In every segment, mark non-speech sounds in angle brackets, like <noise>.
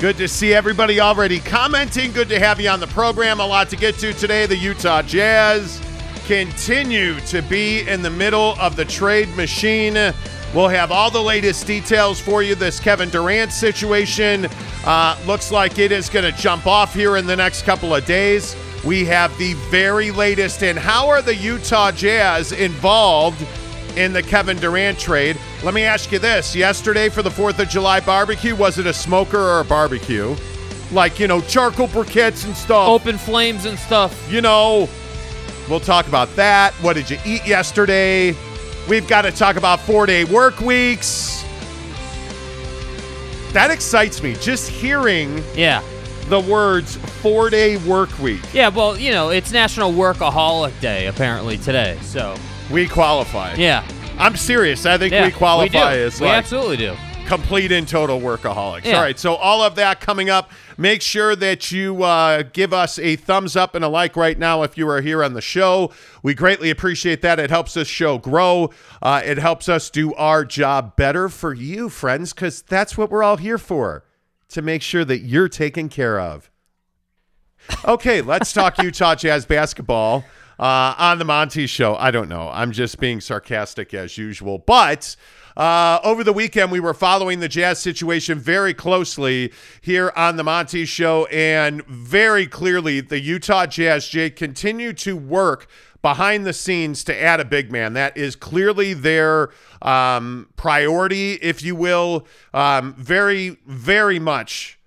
Good to see everybody already commenting. Good to have you on the program. A lot to get to today. The Utah Jazz continue to be in the middle of the trade machine. We'll have all the latest details for you. This Kevin Durant situation uh, looks like it is going to jump off here in the next couple of days. We have the very latest in how are the Utah Jazz involved in the Kevin Durant trade. Let me ask you this. Yesterday for the 4th of July barbecue, was it a smoker or a barbecue? Like, you know, charcoal briquettes and stuff. Open flames and stuff. You know, we'll talk about that. What did you eat yesterday? We've got to talk about four day work weeks. That excites me. Just hearing Yeah. the words four day work week. Yeah, well, you know, it's National Workaholic Day apparently today. So, We qualify. yeah. I'm serious. I think Yeah, we qualify do. as we like absolutely do. complete and total workaholics. Yeah. All right, so all of that coming up. Make sure that you uh, give us a thumbs up and a like right now if you are here on the show. We greatly appreciate that. It helps this show grow. Uh, it helps us do our job better for you, friends, because that's what we're all here for to make sure that you're taken care of. Okay, let's talk <laughs> Utah Jazz basketball uh, on the Monty Show. I don't know. I'm just being sarcastic as usual. But uh, over the weekend, we were following the Jazz situation very closely here on the Monty Show, and very clearly, the Utah Jazz, Jay, continue to work behind the scenes to add a big man. That is clearly their um, priority, if you will. Um, very, very much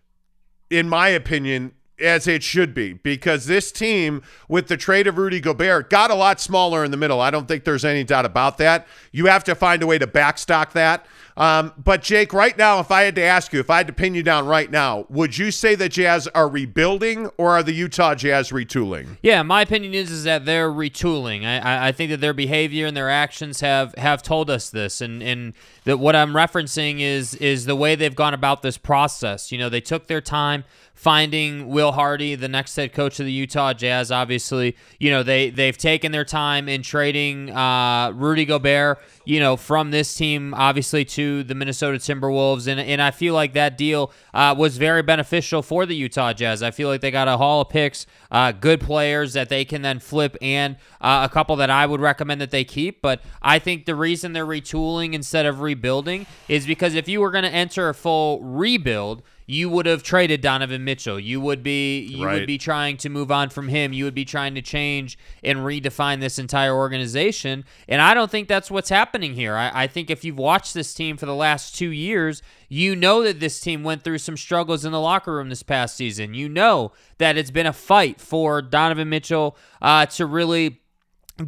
in my opinion, as it should be, because this team, with the trade of Rudy Gobert, got a lot smaller in the middle. I don't think there's any doubt about that. You have to find a way to backstock that. Um, but, Jake, right now, if I had to ask you, if I had to pin you down right now, would you say the Jazz are rebuilding or are the Utah Jazz retooling? Yeah, my opinion is is that they're retooling. I, I, think that their behavior and their actions have have told us this, and and that what I'm referencing is is the way they've gone about this process. You know, they took their time finding Will Hardy, the next head coach of the Utah Jazz. Obviously, you know they they've taken their time in trading uh, Rudy Gobert. You know, from this team, obviously to the Minnesota Timberwolves, and and I feel like that deal uh, was very beneficial for the Utah Jazz. I feel like they got a haul of picks, uh, good players that they can then flip, and uh, a couple that I would recommend that they keep. But I think the reason they're retooling instead of rebuilding is because if you were going to enter a full rebuild you would have traded Donovan Mitchell. You would be you Right. would be trying to move on from him. You would be trying to change and redefine this entire organization. And I don't think that's what's happening here. I, I think if you've watched this team for the last two years, you know that this team went through some struggles in the locker room this past season. You know that it's been a fight for Donovan Mitchell uh, to really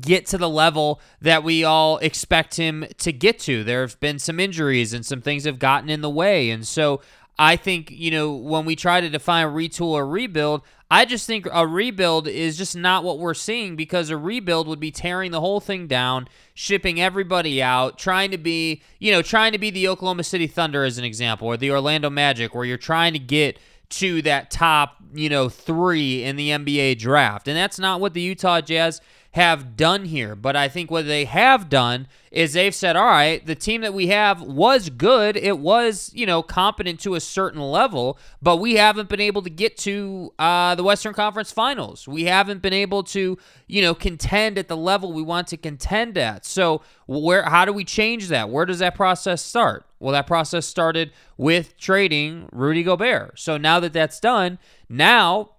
get to the level that we all expect him to get to. There have been some injuries and some things have gotten in the way. And so I think, you know, when we try to define retool or rebuild, I just think a rebuild is just not what we're seeing because a rebuild would be tearing the whole thing down, shipping everybody out, trying to be, you know, trying to be the Oklahoma City Thunder as an example, or the Orlando Magic, where you're trying to get to that top, you know, three in the NBA draft. And that's not what the Utah Jazz have done here. But I think what they have done is they've said, all right, the team that we have was good. It was, you know, competent to a certain level, but we haven't been able to get to uh, the Western Conference Finals. We haven't been able to, you know, contend at the level we want to contend at. So where how do we change that? Where does that process start? Well, that process started with trading Rudy Gobert. So now that that's done, now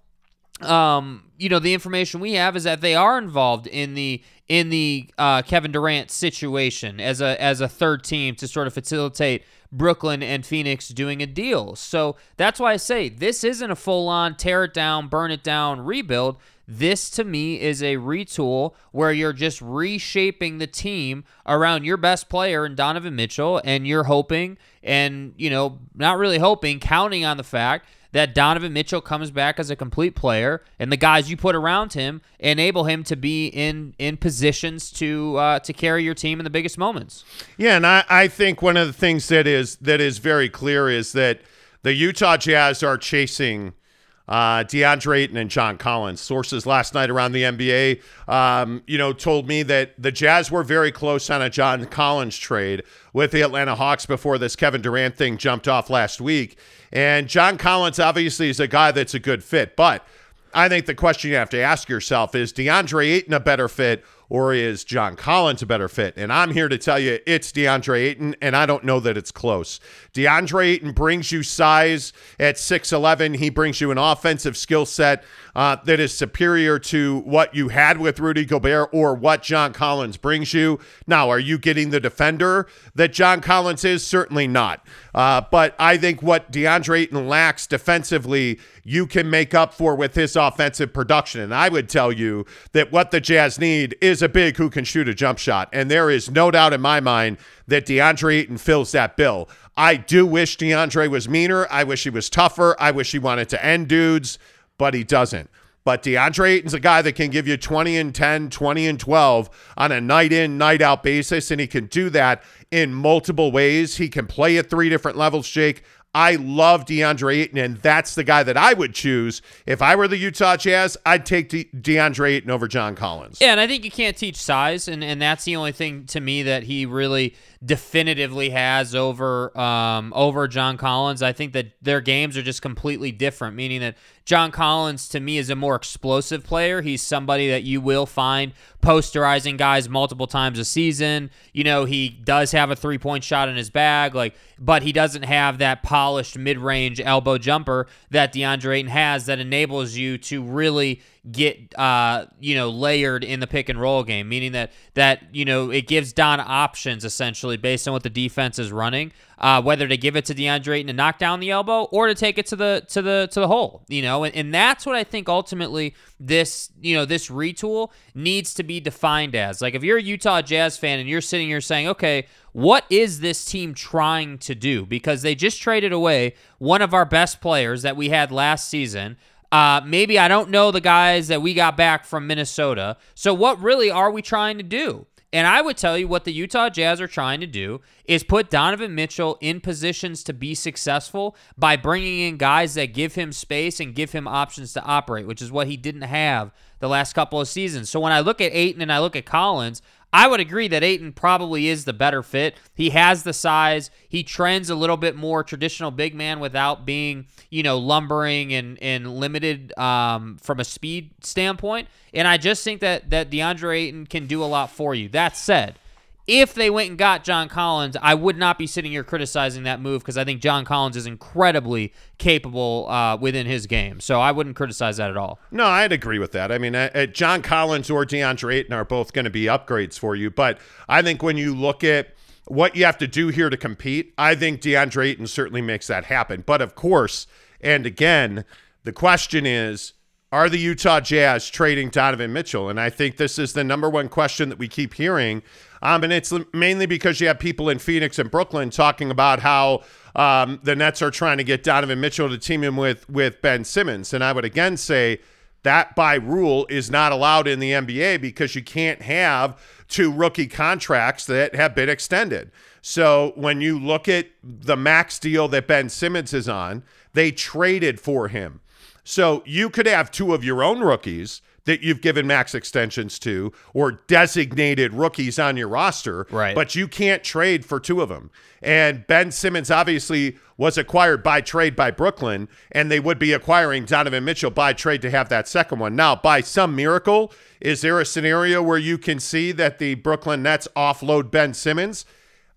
um, you know, the information we have is that they are involved in the in the uh, Kevin Durant situation as a as a third team to sort of facilitate Brooklyn and Phoenix doing a deal. So that's why I say this isn't a full on tear it down, burn it down rebuild. This to me is a retool where you're just reshaping the team around your best player in Donovan Mitchell, and you're hoping and, you know, not really hoping, counting on the fact that Donovan Mitchell comes back as a complete player, and the guys you put around him enable him to be in in positions to uh, to carry your team in the biggest moments. Yeah, and I, I think one of the things that is that is very clear is that the Utah Jazz are chasing uh, DeAndre Ayton and John Collins. Sources last night around the NBA, um, you know, told me that the Jazz were very close on a John Collins trade with the Atlanta Hawks before this Kevin Durant thing jumped off last week. And John Collins obviously is a guy that's a good fit, but I think the question you have to ask yourself is DeAndre Ayton a better fit or is John Collins a better fit? And I'm here to tell you it's DeAndre Ayton, and I don't know that it's close. DeAndre Ayton brings you size at 6'11. He brings you an offensive skill set uh, that is superior to what you had with Rudy Gobert or what John Collins brings you. Now, are you getting the defender that John Collins is? Certainly not. Uh, but I think what DeAndre Ayton lacks defensively, you can make up for with his offensive production. And I would tell you that what the Jazz need is a big who can shoot a jump shot. And there is no doubt in my mind that DeAndre Ayton fills that bill. I do wish DeAndre was meaner. I wish he was tougher. I wish he wanted to end dudes, but he doesn't. But DeAndre Ayton's a guy that can give you 20 and 10, 20 and 12 on a night in, night out basis, and he can do that in multiple ways. He can play at three different levels, Jake. I love DeAndre Ayton, and that's the guy that I would choose. If I were the Utah Jazz, I'd take De- DeAndre Ayton over John Collins. Yeah, and I think you can't teach size, and, and that's the only thing to me that he really definitively has over um, over John Collins. I think that their games are just completely different, meaning that John Collins to me is a more explosive player. He's somebody that you will find posterizing guys multiple times a season. You know, he does have a three-point shot in his bag, like but he doesn't have that polished mid-range elbow jumper that DeAndre Ayton has that enables you to really get uh, you know layered in the pick and roll game, meaning that that you know it gives Don options essentially based on what the defense is running, uh, whether to give it to DeAndre Ayton to knock down the elbow or to take it to the to the to the hole, you know, and, and that's what I think ultimately this you know this retool needs to be defined as. Like if you're a Utah Jazz fan and you're sitting here saying, okay, what is this team trying to do? Because they just traded away one of our best players that we had last season. Uh, maybe I don't know the guys that we got back from Minnesota. So, what really are we trying to do? And I would tell you what the Utah Jazz are trying to do is put Donovan Mitchell in positions to be successful by bringing in guys that give him space and give him options to operate, which is what he didn't have the last couple of seasons. So when I look at Ayton and I look at Collins, I would agree that Ayton probably is the better fit. He has the size. He trends a little bit more traditional big man without being, you know, lumbering and, and limited um, from a speed standpoint. And I just think that that DeAndre Ayton can do a lot for you. That said, if they went and got John Collins, I would not be sitting here criticizing that move because I think John Collins is incredibly capable uh, within his game. So I wouldn't criticize that at all. No, I'd agree with that. I mean, uh, uh John Collins or DeAndre Ayton are both going to be upgrades for you. But I think when you look at what you have to do here to compete, I think DeAndre Ayton certainly makes that happen. But of course, and again, the question is, are the Utah Jazz trading Donovan Mitchell? And I think this is the number one question that we keep hearing um, and it's mainly because you have people in Phoenix and Brooklyn talking about how um, the Nets are trying to get Donovan Mitchell to team him with with Ben Simmons. And I would again say that by rule is not allowed in the NBA because you can't have two rookie contracts that have been extended. So when you look at the max deal that Ben Simmons is on, they traded for him. So you could have two of your own rookies that you've given max extensions to or designated rookies on your roster. Right. But you can't trade for two of them. And Ben Simmons obviously was acquired by trade by Brooklyn, and they would be acquiring Donovan Mitchell by trade to have that second one. Now, by some miracle, is there a scenario where you can see that the Brooklyn Nets offload Ben Simmons?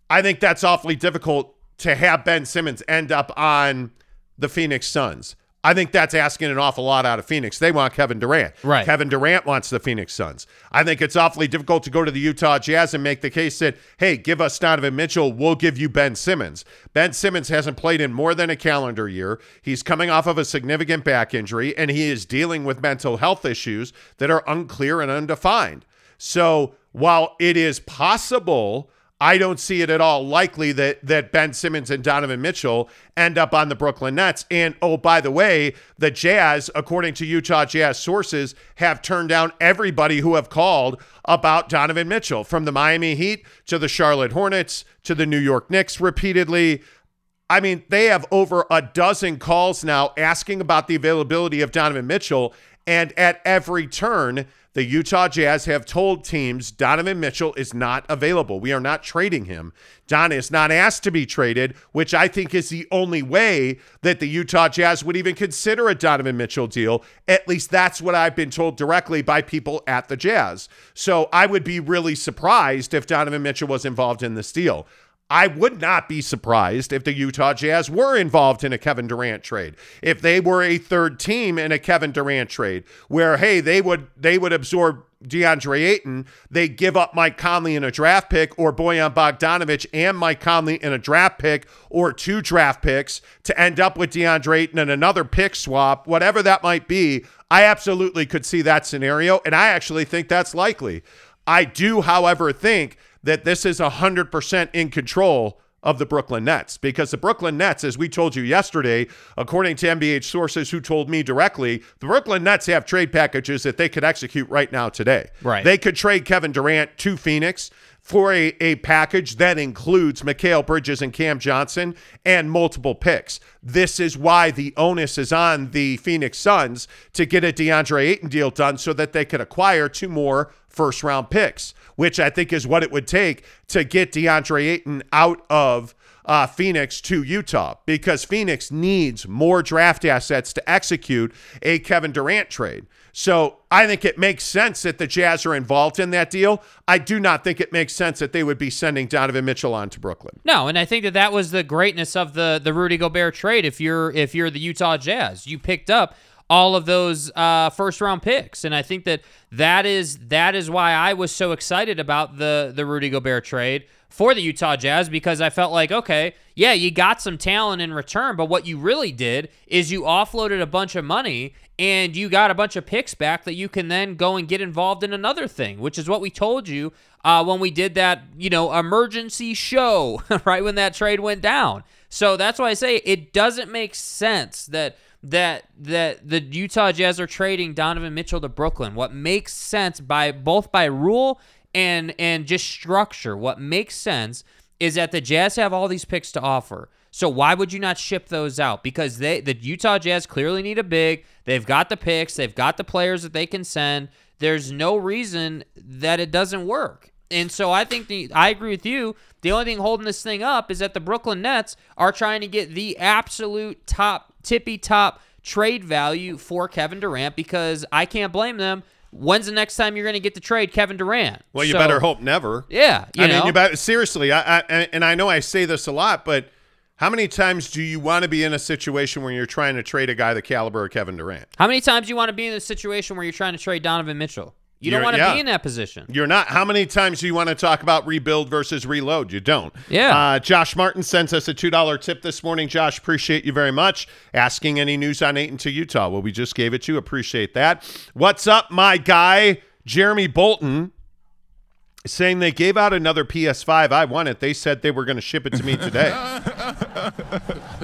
I think that's awfully difficult to have Ben Simmons end up on the Phoenix Suns. I think that's asking an awful lot out of Phoenix. They want Kevin Durant. Right. Kevin Durant wants the Phoenix Suns. I think it's awfully difficult to go to the Utah Jazz and make the case that, hey, give us Donovan Mitchell, we'll give you Ben Simmons. Ben Simmons hasn't played in more than a calendar year. He's coming off of a significant back injury, and he is dealing with mental health issues that are unclear and undefined. So while it is possible I don't see it at all likely that that Ben Simmons and Donovan Mitchell end up on the Brooklyn Nets. And oh, by the way, the Jazz, according to Utah Jazz sources, have turned down everybody who have called about Donovan Mitchell, from the Miami Heat to the Charlotte Hornets to the New York Knicks repeatedly. I mean, they have over a dozen calls now asking about the availability of Donovan Mitchell. And at every turn, the Utah Jazz have told teams Donovan Mitchell is not available. We are not trading him. Don is not asked to be traded, which I think is the only way that the Utah Jazz would even consider a Donovan Mitchell deal. At least that's what I've been told directly by people at the Jazz. So I would be really surprised if Donovan Mitchell was involved in this deal. I would not be surprised if the Utah Jazz were involved in a Kevin Durant trade. If they were a third team in a Kevin Durant trade where hey, they would they would absorb DeAndre Ayton, they give up Mike Conley in a draft pick or Bojan Bogdanovic and Mike Conley in a draft pick or two draft picks to end up with DeAndre Ayton and another pick swap, whatever that might be. I absolutely could see that scenario and I actually think that's likely. I do, however, think that this is 100% in control of the Brooklyn Nets because the Brooklyn Nets, as we told you yesterday, according to NBA sources who told me directly, the Brooklyn Nets have trade packages that they could execute right now today. Right. They could trade Kevin Durant to Phoenix for a, a package that includes Mikal Bridges and Cam Johnson and multiple picks. This is why the onus is on the Phoenix Suns to get a DeAndre Ayton deal done so that they could acquire two more first round picks, which I think is what it would take to get DeAndre Ayton out of uh, Phoenix to Utah because Phoenix needs more draft assets to execute a Kevin Durant trade. So I think it makes sense that the Jazz are involved in that deal. I do not think it makes sense that they would be sending Donovan Mitchell on to Brooklyn. No, and I think that that was the greatness of the the Rudy Gobert trade. If you're if you're the Utah Jazz, you picked up all of those uh, first round picks, and I think that that is that is why I was so excited about the the Rudy Gobert trade for the Utah Jazz because I felt like okay, yeah, you got some talent in return, but what you really did is you offloaded a bunch of money and you got a bunch of picks back that you can then go and get involved in another thing, which is what we told you uh, when we did that, you know, emergency show <laughs> right when that trade went down. So that's why I say it doesn't make sense that that that the Utah Jazz are trading Donovan Mitchell to Brooklyn. What makes sense by both by rule and and just structure, what makes sense is that the Jazz have all these picks to offer. So why would you not ship those out? Because they the Utah Jazz clearly need a big. They've got the picks, they've got the players that they can send. There's no reason that it doesn't work. And so I think the I agree with you. The only thing holding this thing up is that the Brooklyn Nets are trying to get the absolute top tippy top trade value for Kevin Durant because I can't blame them. When's the next time you're going to get to trade Kevin Durant? Well, you So, better hope never. Yeah, you I know. mean, you better seriously. I, I and I know I say this a lot, but how many times do you want to be in a situation where you're trying to trade a guy the caliber of Kevin Durant? How many times do you want to be in a situation where you're trying to trade Donovan Mitchell? You don't You're- want to yeah. be in that position. You're not. How many times do you want to talk about rebuild versus reload? You don't. Yeah. Uh, Josh Martin sends us a two dollar tip this morning. Josh, appreciate you very much. Asking any news on Ayton to Utah? Well, we just gave it to you. Appreciate that. What's up, my guy, Jeremy Bolton? Saying they gave out another PS5. I want it. They said they were going to ship it to me today. <laughs>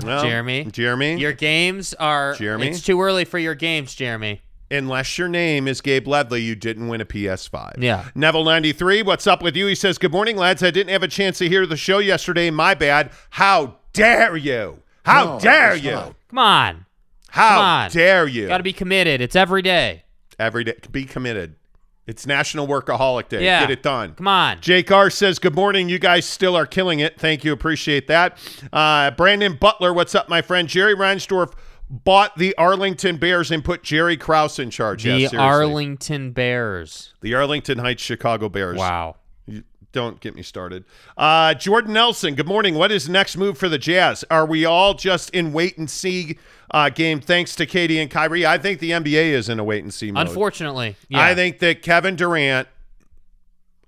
Well, Jeremy. Jeremy. Your games are. Jeremy? It's too early for your games, Jeremy. Unless your name is Gabe Ledley, you didn't win a PS5. Yeah. Neville93, what's up with you? He says, Good morning, lads. I didn't have a chance to hear the show yesterday. My bad. How dare you? How No, dare you? not. Come on. How Come on. dare you? Got to be committed. It's every day. Every day. Be committed. It's National Workaholic Day. Yeah. Get it done. Come on. Jake R says, Good morning. You guys still are killing it. Thank you. Appreciate that. Uh, Brandon Butler, what's up, my friend? Jerry Reinsdorf bought the Arlington Bears and put Jerry Krause in charge. The Yeah. Arlington Bears. The Arlington Heights Chicago Bears. Wow. Don't get me started. Uh, Jordan Nelson, good morning. What is next move for the Jazz? Are we all just in wait and see uh, game thanks to KD and Kyrie? I think the NBA is in a wait and see mode. Unfortunately. Yeah. I think that Kevin Durant.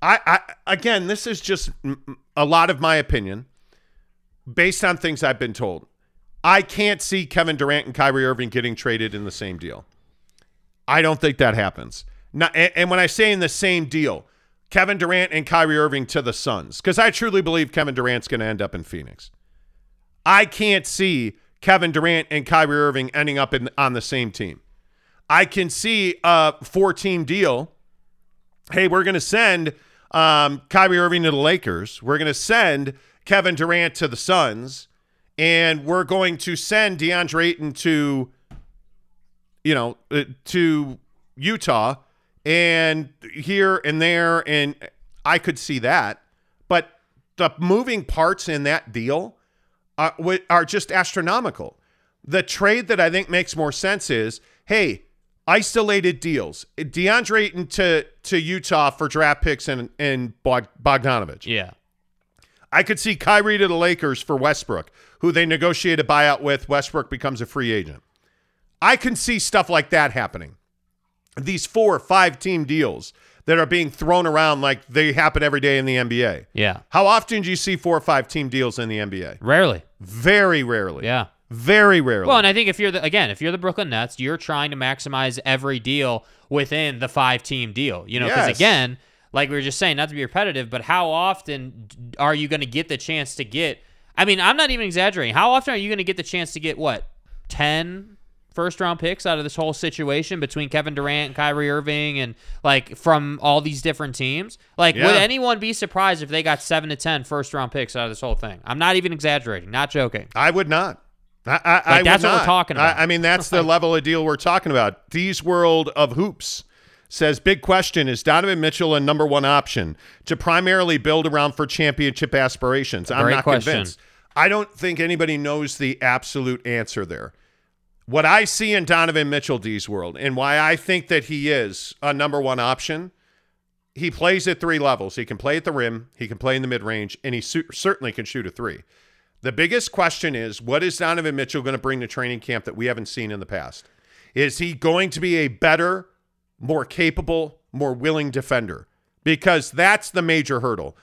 I, I again, this is just a lot of my opinion, based on things I've been told. I can't see Kevin Durant and Kyrie Irving getting traded in the same deal. I don't think that happens. Not, and, and when I say in the same deal, Kevin Durant and Kyrie Irving to the Suns because I truly believe Kevin Durant's going to end up in Phoenix. I can't see Kevin Durant and Kyrie Irving ending up in, on the same team. I can see a four team deal. Hey, we're going to send um, Kyrie Irving to the Lakers. We're going to send Kevin Durant to the Suns. And we're going to send DeAndre Ayton to, you know, uh, to Utah and here and there. And I could see that. But the moving parts in that deal uh, are, are just astronomical. The trade that I think makes more sense is hey, isolated deals. DeAndre Ayton to, to Utah for draft picks and, and Bogdanovic. Yeah. I could see Kyrie to the Lakers for Westbrook, who they negotiate a buyout with. Westbrook becomes a free agent. I can see stuff like that happening. These four or five team deals that are being thrown around like they happen every day in the NBA. Yeah. How often do you see four or five team deals in the NBA? Rarely. Very rarely. Yeah. Very rarely. Well, and I think if you're the again, if you're the Brooklyn Nets, you're trying to maximize every deal within the five team deal. You know, because Yes. again, like we were just saying, not to be repetitive, but how often are you going to get the chance to get? I mean, I'm not even exaggerating. How often are you going to get the chance to get what 10 first round picks out of this whole situation between Kevin Durant and Kyrie Irving and like from all these different teams? Like, Yeah. would anyone be surprised if they got seven to 10 first round picks out of this whole thing? I'm not even exaggerating, not joking. I would not. I, I, I would that's what we're talking about. I, I mean, that's the level of deal we're talking about. D's World of Hoops says, big question is Donovan Mitchell a number one option to primarily build around for championship aspirations? I'm Great not question. convinced. I don't think anybody knows the absolute answer there. What I see in Donovan Mitchell, D's World, and why I think that he is a number one option, he plays at three levels. He can play at the rim, he can play in the mid range, and he su- certainly can shoot a three. The biggest question is what is Donovan Mitchell going to bring to training camp that we haven't seen in the past? Is he going to be a better, more capable, more willing defender? Because that's the major hurdle.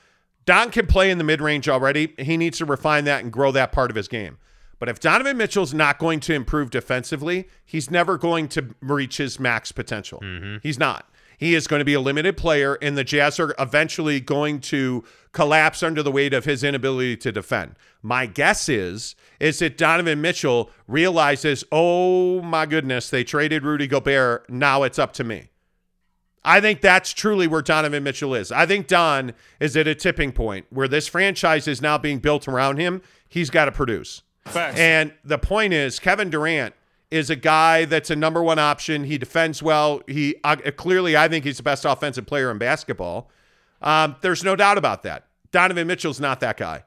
Don can play in the mid range already. He needs to refine that and grow that part of his game. But if Donovan Mitchell's not going to improve defensively, he's never going to reach his max potential. Mm-hmm. He's not. He is going to be a limited player, and the Jazz are eventually going to collapse under the weight of his inability to defend. My guess is is that Donovan Mitchell realizes, oh my goodness, they traded Rudy Gobert. Now it's up to me. I think that's truly where Donovan Mitchell is. I think Don is at a tipping point where this franchise is now being built around him. He's got to produce. And the point is, Kevin Durant is a guy that's a number one option. He defends well. He uh, clearly, I think he's the best offensive player in basketball. Um, there's no doubt about that. Donovan Mitchell's not that guy.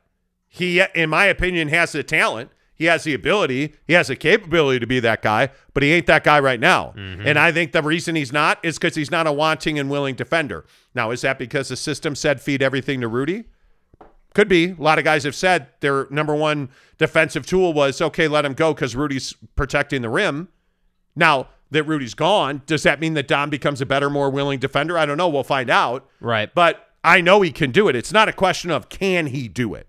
He, in my opinion, has the talent. He has the ability. He has the capability to be that guy, but he ain't that guy right now. And I think the reason he's not is because he's not a wanting and willing defender. Now, is that because the system said feed everything to Rudy? Could be. A lot of guys have said their number one defensive tool was okay, let him go because Rudy's protecting the rim. Now that Rudy's gone, does that mean that Don becomes a better, more willing defender? I don't know. We'll find out. Right. But I know he can do it. It's not a question of can he do it.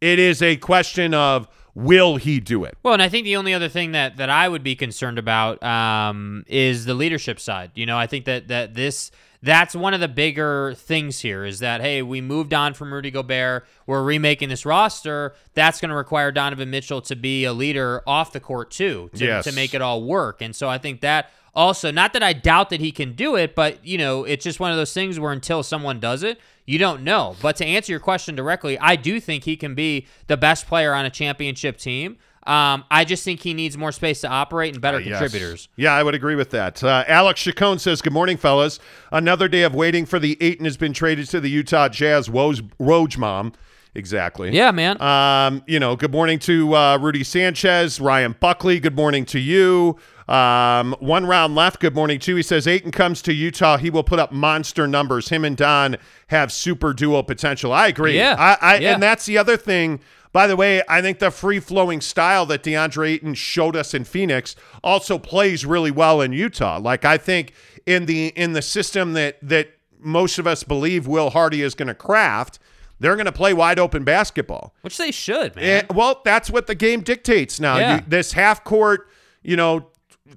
It is a question of will he do it. Well, and I think the only other thing that that I would be concerned about um, is the leadership side. You know, I think that that this that's one of the bigger things here is that hey, we moved on from Rudy Gobert. We're remaking this roster. That's going to require Donovan Mitchell to be a leader off the court too, to, Yes. to make it all work. And so I think that also, not that I doubt that he can do it, but you know, it's just one of those things where until someone does it, you don't know. But to answer your question directly, I do think he can be the best player on a championship team. Um, I just think he needs more space to operate and better Yes. contributors. Yeah, I would agree with that. Uh, Alex Chacon says, Good morning, fellas. Another day of waiting for the Ayton has been traded to the Utah Jazz. Woj, Woj bomb. Exactly. Yeah, man. Um, you know, good morning to uh, Rudy Sanchez, Ryan Buckley. Good morning to you. Um, one round left. Good morning too. He says Ayton comes to Utah. He will put up monster numbers. Him and Don have super duo potential. I agree. Yeah. I, I Yeah. and that's the other thing. By the way, I think the free flowing style that DeAndre Ayton showed us in Phoenix also plays really well in Utah. Like I think in the in the system that that most of us believe Will Hardy is going to craft, they're going to play wide open basketball. Which they should, eh, man. And, well, that's what the game dictates now. Yeah. You, this half court, you know,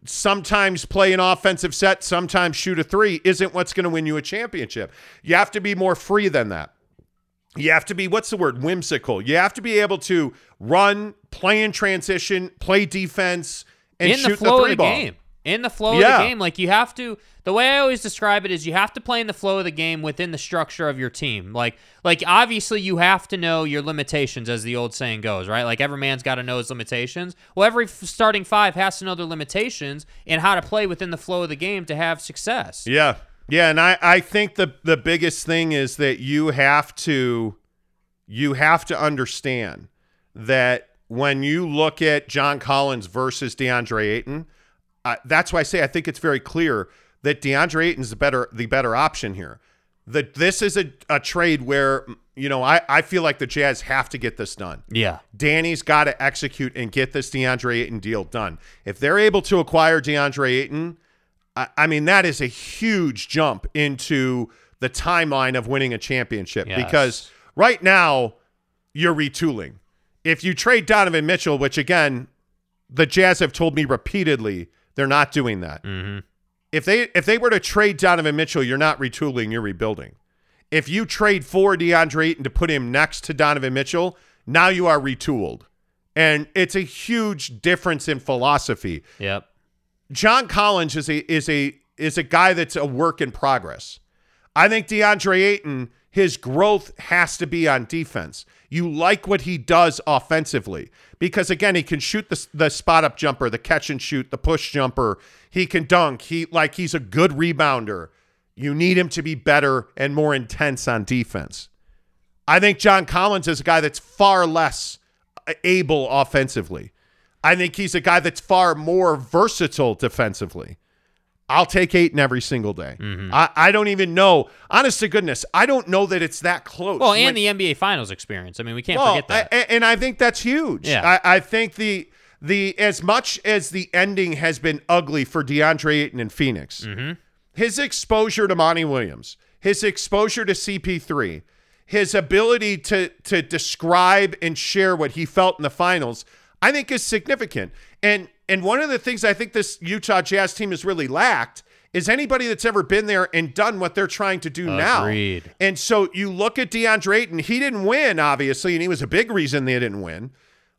sometimes play an offensive set, sometimes shoot a three isn't what's going to win you a championship. You have to be more free than that. You have to be, what's the word? Whimsical. You have to be able to run, play in transition, play defense, and in shoot the flow three of the ball. game. In the flow Yeah. of the game, like you have to. The way I always describe it is, you have to play in the flow of the game within the structure of your team. Like, like obviously you have to know your limitations, as the old saying goes, right? Like every man's got to know his limitations. Well, every starting five has to know their limitations and how to play within the flow of the game to have success. Yeah. Yeah, and I, I think the the biggest thing is that you have to you have to understand that when you look at John Collins versus DeAndre Ayton, uh, that's why I say I think it's very clear that DeAndre Ayton's the better the better option here. That this is a, a trade where you know I, I feel like the Jazz have to get this done. Yeah. Danny's got to execute and get this DeAndre Ayton deal done. If they're able to acquire DeAndre Ayton, I, I mean, that is a huge jump into the timeline of winning a championship Yes. because right now you're retooling. If you trade Donovan Mitchell, which again, the Jazz have told me repeatedly they're not doing that. Mm-hmm. If they if they were to trade Donovan Mitchell, you're not retooling, you're rebuilding. If you trade for DeAndre Ayton to put him next to Donovan Mitchell, now you are retooled. And it's a huge difference in philosophy. Yep. John Collins is a is a is a guy that's a work in progress. I think DeAndre Ayton, his growth has to be on defense. You like what he does offensively because again, he can shoot the the spot up jumper, the catch and shoot, the push jumper. He can dunk. He like he's a good rebounder. You need him to be better and more intense on defense. I think John Collins is a guy that's far less able offensively. I think he's a guy that's far more versatile defensively. I'll take Ayton every single day. Mm-hmm. I, I don't even know. Honest to goodness, I don't know that it's that close. Well, When- and the NBA Finals experience. I mean, we can't well, forget that. I- and I think that's huge. Yeah. I, I think the the as much as the ending has been ugly for DeAndre Ayton in Phoenix, Mm-hmm. his exposure to Monty Williams, his exposure to CP3, his ability to to describe and share what he felt in the finals, I think is significant. And and one of the things I think this Utah Jazz team has really lacked is anybody that's ever been there and done what they're trying to do now. Agreed. And so you look at DeAndre Ayton, he didn't win, obviously, and he was a big reason they didn't win.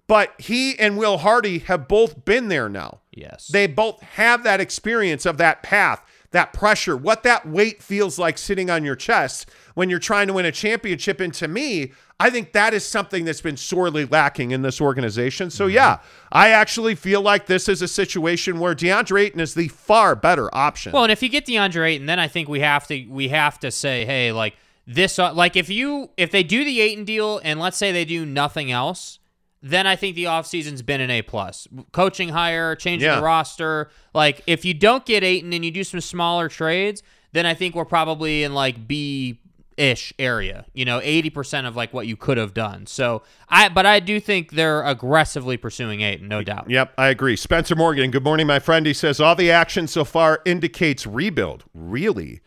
But he and Will Hardy have both been there now. yes. They both have that experience of that path, that pressure, what that weight feels like sitting on your chest when you're trying to win a championship. And to me, I think that is something that's been sorely lacking in this organization. So, yeah, I actually feel like this is a situation where DeAndre Ayton is the far better option. Well, and if you get DeAndre Ayton, then I think we have to we have to say, hey, like this, uh, like if you if they do the Ayton deal, and let's say they do nothing else, then I think the offseason's been an A plus. Coaching hire, changing Yeah. the roster. Like if you don't get Ayton and you do some smaller trades, then I think we're probably in like B ish area. You know, eighty percent of like what you could have done. So I, but I do think they're aggressively pursuing Ayton, no doubt. Yep, I agree. Spencer Morgan, good morning, my friend. He says all the action so far indicates rebuild. Really?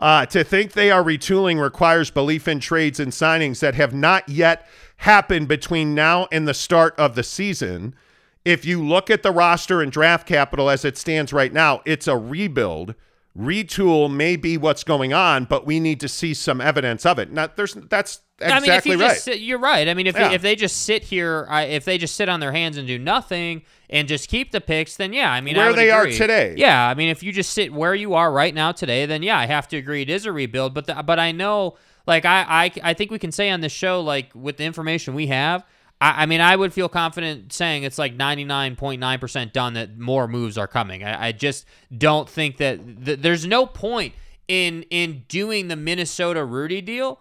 Uh, to think they are retooling requires belief in trades and signings that have not yet happened between now and the start of the season. If you look at the roster and draft capital as it stands right now, it's a rebuild. Retool may be what's going on, but we need to see some evidence of it. Not there's that's exactly I mean, if you right. just sit, you're right. I mean, if Yeah. if they just sit here, I, if they just sit on their hands and do nothing and just keep the picks, then yeah, I mean, I Where would they are today. Yeah, I mean, if you just sit where you are right now today, then yeah, I have to agree it is a rebuild. But the, but I know, like I, I I think we can say on this show, like with the information we have. I, I mean, I would feel confident saying it's like 99.9% done that more moves are coming. I, I just don't think that th- there's no point in in doing the Minnesota Rudy deal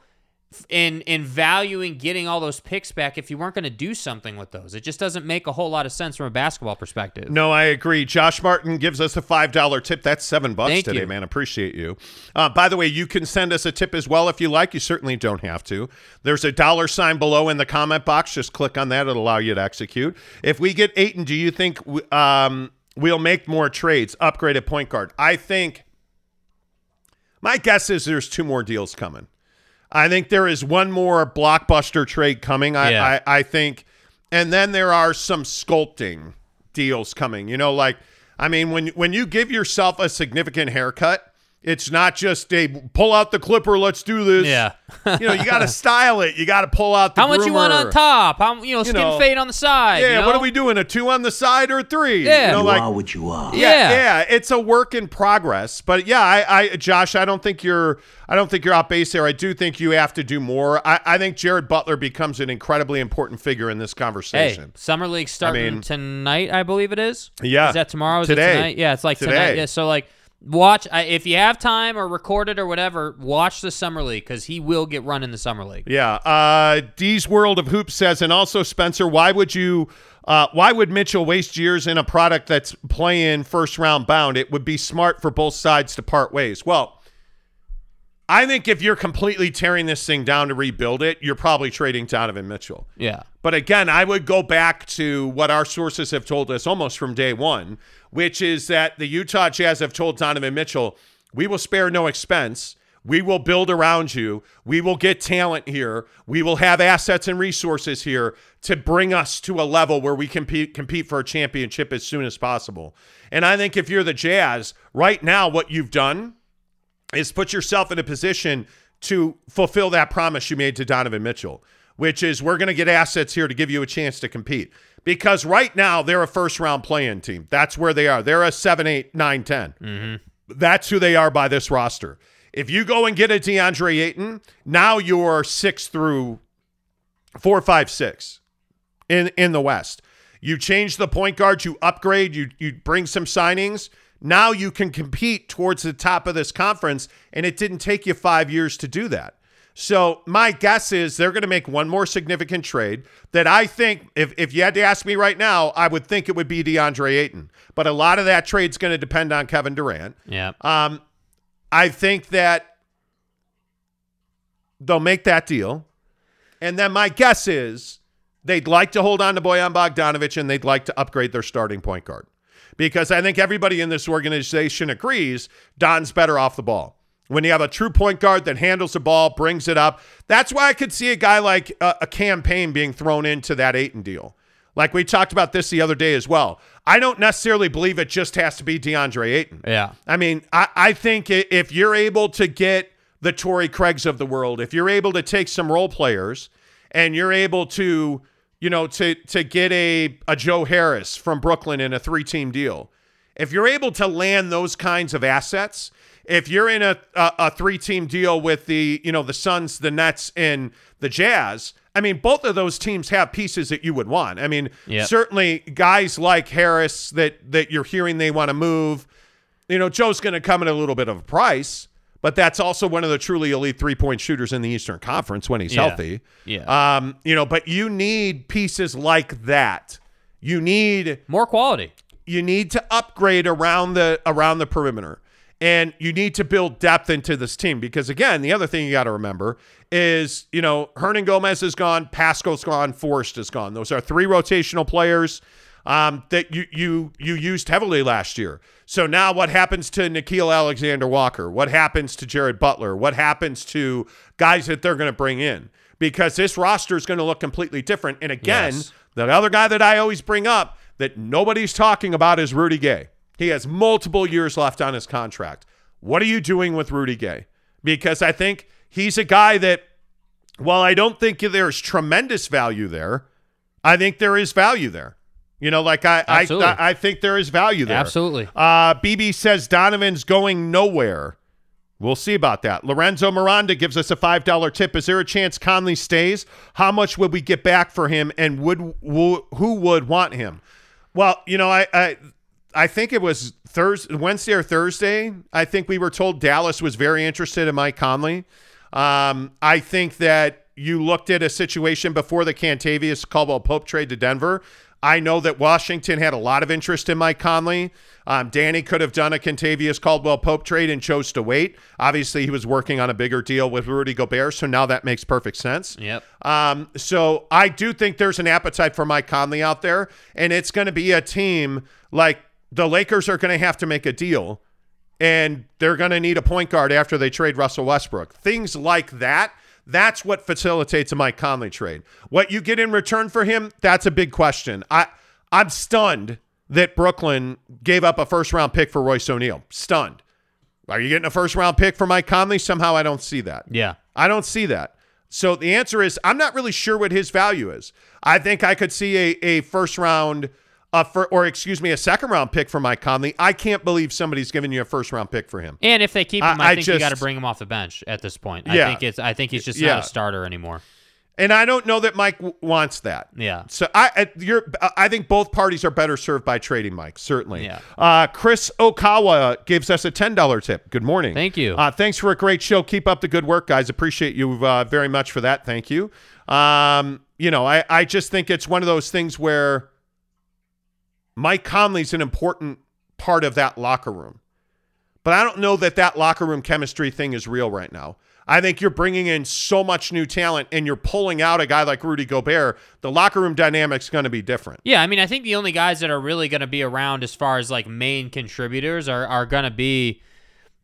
in in valuing getting all those picks back if you weren't going to do something with those. It just doesn't make a whole lot of sense from a basketball perspective. No, I agree. Josh Martin gives us a five dollar tip. That's seven bucks Thank today, you. man. Appreciate you. Uh, by the way, you can send us a tip as well if you like. You certainly don't have to. There's a dollar sign below in the comment box. Just click on that; it'll allow you to execute. If we get Ayton, do you think w- um, we'll make more trades? Upgrade a point guard. I think. My guess is there's two more deals coming. I think there is one more blockbuster trade coming. I, Yeah. I, I think, and then there are some sculpting deals coming. You know, like I mean, when when you give yourself a significant haircut, it's not just a pull out the clipper, let's do this. Yeah. you know, you got to <laughs> style it. You got to pull out the. How much you want on top? How you know skin know, fade on the side? Yeah, you what are we doing? A two on the side or a three? Yeah. you know, You like are what you are. yeah, Yeah. yeah, it's a work in progress. But yeah, I, I, Josh, I don't think you're, I don't think you're off base there. I do think you have to do more. I, I think Jared Butler becomes an incredibly important figure in this conversation. Hey, conversation. summer league starting mean- tonight, I believe it is. Yeah. is that tomorrow? Is Today. it tonight? Yeah, it's like Today. tonight. Yeah, so like watch if you have time or record it or whatever. Watch the summer league because he will get run in the summer league. Yeah. Uh, D's World of Hoops says, and also Spencer, why would you, uh, why would Mitchell waste years in a product that's playing first round bound? It would be smart for both sides to part ways. Well, I think if you're completely tearing this thing down to rebuild it, you're probably trading Donovan Mitchell. Yeah, But again, I would go back to what our sources have told us almost from day one, which is that the Utah Jazz have told Donovan Mitchell, we will spare no expense. We will build around you. We will get talent here. We will have assets and resources here to bring us to a level where we compete compete for a championship as soon as possible. And I think if you're the Jazz, right now, what you've done is put yourself in a position to fulfill that promise you made to Donovan Mitchell, which is we're going to get assets here to give you a chance to compete. Because right now they're a first round play-in team. That's where they are. They're a 7, 8, 9, 10. Mm-hmm. That's who they are by this roster. If you go and get a DeAndre Ayton, now you're six through four, five, six in in the West. You change the point guard, you upgrade, you you bring some signings. Now you can compete towards the top of this conference, and it didn't take you five years to do that. So my guess is they're going to make one more significant trade that I think, if, if you had to ask me right now, I would think it would be DeAndre Ayton. But a lot of that trade's going to depend on Kevin Durant. yeah. Um, I think that they'll make that deal. And then my guess is they'd like to hold on to Bojan Bogdanovic and they'd like to upgrade their starting point guard. Because I think everybody in this organization agrees Don's better off the ball. When you have a true point guard that handles the ball, brings it up, that's why I could see a guy like a, a Cam Payne being thrown into that Ayton deal. Like we talked about this the other day as well. I don't necessarily believe it just has to be DeAndre Ayton. Yeah. I mean, I, I think if you're able to get the Torrey Craigs of the world, if you're able to take some role players and you're able to, you know, to to get a, a Joe Harris from Brooklyn in a three team deal, if you're able to land those kinds of assets, if you're in a, a, a three team deal with the, you know, the Suns, the Nets, and the Jazz, I mean, both of those teams have pieces that you would want. I mean, Yep. certainly guys like Harris that that you're hearing they want to move. You know, Joe's going to come at a little bit of a price, but that's also one of the truly elite three point shooters in the Eastern Conference when he's Yeah. healthy. Yeah. Um, you know, but you need pieces like that. You need More quality. you need to upgrade around the around the perimeter and you need to build depth into this team because again the other thing you got to remember is you know Hernangomez is gone Paschall's gone forrest is gone those are three rotational players um, that you you you used heavily last year so now what happens to Nickeil alexander walker what happens to jared butler what happens to guys that they're going to bring in because this roster is going to look completely different and again Yes. the other guy that I always bring up that nobody's talking about is Rudy Gay. He has multiple years left on his contract. What are you doing with Rudy Gay? Because I think he's a guy that, while I don't think there's tremendous value there, I think there is value there. You know, like I, I, Absolutely. I, I think there is value there. Absolutely. Uh, BB says Donovan's going nowhere. We'll see about that. Lorenzo Miranda gives us a $5 tip. Is there a chance Conley stays? How much would we get back for him and would wo- who would want him? Well, you know, I I, I think it was Thursday, Wednesday or Thursday. I think we were told Dallas was very interested in Mike Conley. Um, I think that you looked at a situation before the Kentavious Caldwell Pope trade to Denver. I know that Washington had a lot of interest in Mike Conley. Um, Danny could have done a Kentavious Caldwell Pope trade and chose to wait. Obviously, he was working on a bigger deal with Rudy Gobert, so now that makes perfect sense. Yep. Um, so I do think there's an appetite for Mike Conley out there, and it's going to be a team like the Lakers are going to have to make a deal, and they're going to need a point guard after they trade Russell Westbrook. Things like that. That's what facilitates a Mike Conley trade. What you get in return for him, that's a big question. I I'm stunned that Brooklyn gave up a first round pick for Royce O'Neale. Stunned. Are you getting a first round pick for Mike Conley? Somehow I don't see that. Yeah. I don't see that. So the answer is I'm not really sure what his value is. I think I could see a, a first round uh, for, or excuse me, a second round pick for Mike Conley. I can't believe somebody's giving you a first round pick for him. And if they keep him, I, I- I think you got to bring him off the bench at this point. Yeah. I think it's. I think he's just Yeah. not a starter anymore. And I don't know that Mike w- wants that. Yeah. So I, I you're I think both parties are better served by trading Mike. Certainly. Yeah. Uh, Chris Okawa gives us a ten dollar tip. Good morning. Thank you. Uh, thanks for a great show. Keep up the good work, guys. Appreciate you uh, very much for that. Thank you. Um, you know, I I just think it's one of those things where Mike Conley's an important part of that locker room. But I don't know that that locker room chemistry thing is real right now. I think you're bringing in so much new talent and you're pulling out a guy like Rudy Gobert. The locker room dynamic's going to be different. Yeah, I mean, I think the only guys that are really going to be around as far as like main contributors are are going to be,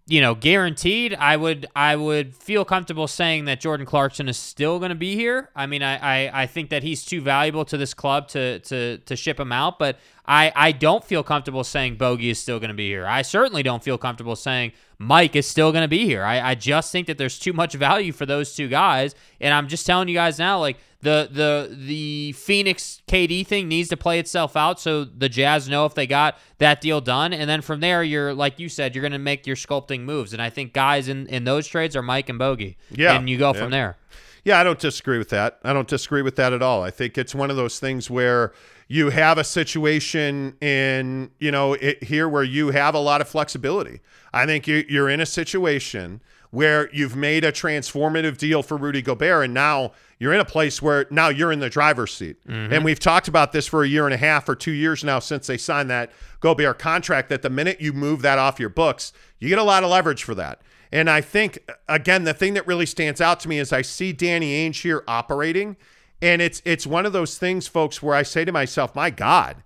you know, guaranteed. I would I would feel comfortable saying that Jordan Clarkson is still going to be here. I mean, I, I I think that he's too valuable to this club to to to ship him out, but I I don't feel comfortable saying Bogey is still going to be here. I certainly don't feel comfortable saying Mike is still going to be here. I, I just think that there's too much value for those two guys, and I'm just telling you guys now, like the the the Phoenix KD thing needs to play itself out, so the Jazz know if they got that deal done, and then from there, you're like you said, you're going to make your sculpting moves, and I think guys in in those trades are Mike and Bogey, Yeah, and you go yeah. from there. Yeah, I don't disagree with that. I don't disagree with that at all. I think it's one of those things where you have a situation in, you know, it, here where you have a lot of flexibility. I think you, you're in a situation where you've made a transformative deal for Rudy Gobert, and now you're in a place where now you're in the driver's seat. Mm-hmm. And we've talked about this for a year and a half or two years now since they signed that Gobert contract. That the minute you move that off your books, you get a lot of leverage for that. And I think again, the thing that really stands out to me is I see Danny Ainge here operating, and it's it's one of those things, folks, where I say to myself, "My God,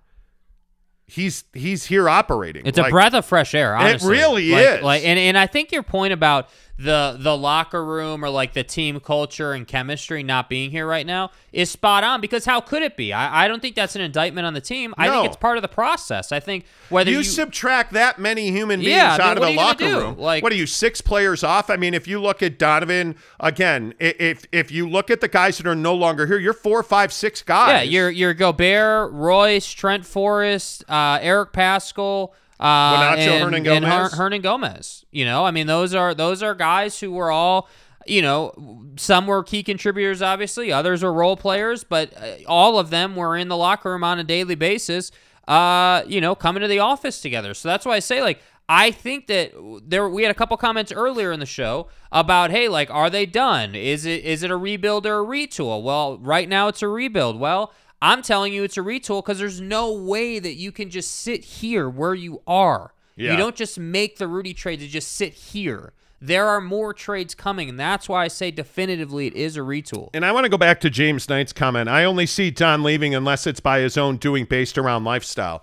he's he's here operating." It's Like, a breath of fresh air. Honestly. It really Like- is. Like, and and I think your point about the the locker room or like the team culture and chemistry not being here right now is spot on because how could it be? I, I don't think that's an indictment on the team. I think it's part of the process. I think whether You, you, subtract that many human beings Yeah, I mean, out of what a are you gonna locker room. Like- what are you six players off? I mean, if you look at Donovan again, if if you look at the guys that are no longer here, you're four, five, six guys. yeah, you're you're Gobert, Royce, Trent Forrest, uh, Eric Paschall. Uh, and, Hernan and Gomez. Hernangomez. You know, I mean, those are those are guys who were all, you know, some were key contributors, obviously, others are role players, but uh, all of them were in the locker room on a daily basis. Uh, you know, coming to the office together. So that's why I say, like, I think that there we had a couple comments earlier in the show about hey like are they done is it is it a rebuild or a retool well right now it's a rebuild well I'm telling you it's a retool because there's no way that you can just sit here where you are Yeah. you don't just make the Rudy trade to just sit here there are more trades coming and that's why I say definitively it is a retool And I want to go back to James Knight's comment. I only see Don leaving unless it's by his own doing based around lifestyle.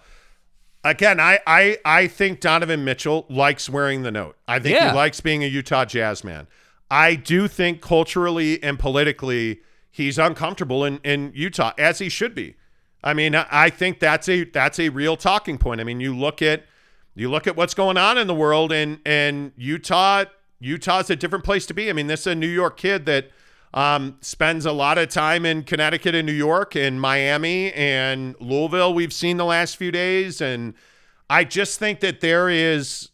Again, I I, I think Donovan Mitchell likes wearing the note. I think Yeah. he likes being a Utah Jazz man. I do think culturally and politically he's uncomfortable in, in Utah, as he should be. I mean, I, think that's a that's a real talking point. I mean, you look at you look at what's going on in the world and and Utah Utah's a different place to be. I mean, this is a New York kid that um, spends a lot of time in Connecticut and New York and Miami and Louisville. We've seen the last few days, and I just think that there is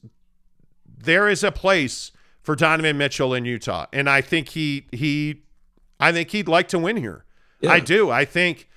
there is a place for Donovan Mitchell in Utah, and I think he he I think he'd like to win here. I do. I think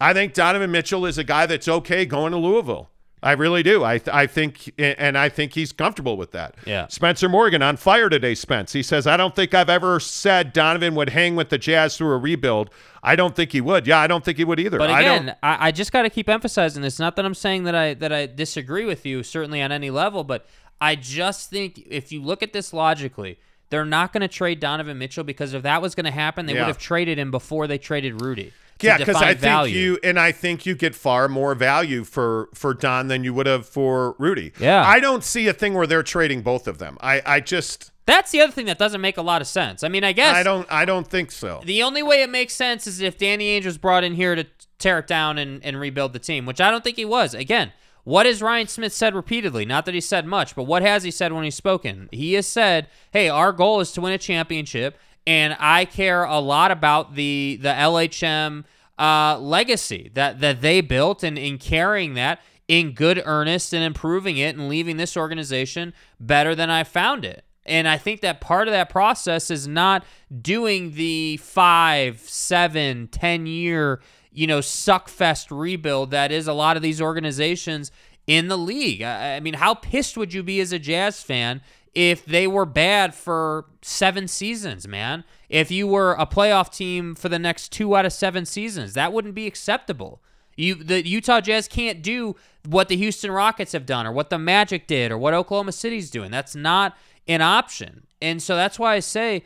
I think Donovan Mitchell is a guy that's okay going to Louisville. I really do. I I think and I think he's comfortable with that. Yeah. Spencer Morgan on fire today, Spence. He says, I don't think I've ever said Donovan would hang with the Jazz through a rebuild. I don't think he would. Yeah, I don't think he would either. But I again, don't I, I, just got to keep emphasizing this. Not that I'm saying that I that I disagree with you, certainly on any level, but I just think if you look at this logically, they're not going to trade Donovan Mitchell because if that was going to happen, they Yeah. would have traded him before they traded Rudy. Yeah, because I think you and I think you get far more value for for Don than you would have for Rudy. Yeah. I don't see a thing where they're trading both of them. I I just That's the other thing that doesn't make a lot of sense. I mean, I guess I don't I don't think so. The only way it makes sense is if Danny Ainge was brought in here to tear it down and, and rebuild the team, which I don't think he was. Again, What has Ryan Smith said repeatedly? Not that he said much, but what has he said when he's spoken? He has said, "Hey, our goal is to win a championship, and I care a lot about the the LHM uh, legacy that that they built, and in carrying that in good earnest and improving it and leaving this organization better than I found it." And I think that part of that process is not doing the five, seven, ten year, you know, suckfest rebuild that is a lot of these organizations in the league. I, I mean, how pissed would you be as a Jazz fan if they were bad for seven seasons, man? If you were a playoff team for the next two out of seven seasons, that wouldn't be acceptable. You the Utah Jazz can't do what the Houston Rockets have done or what the Magic did or what Oklahoma City's doing. That's not an option. And so that's why I say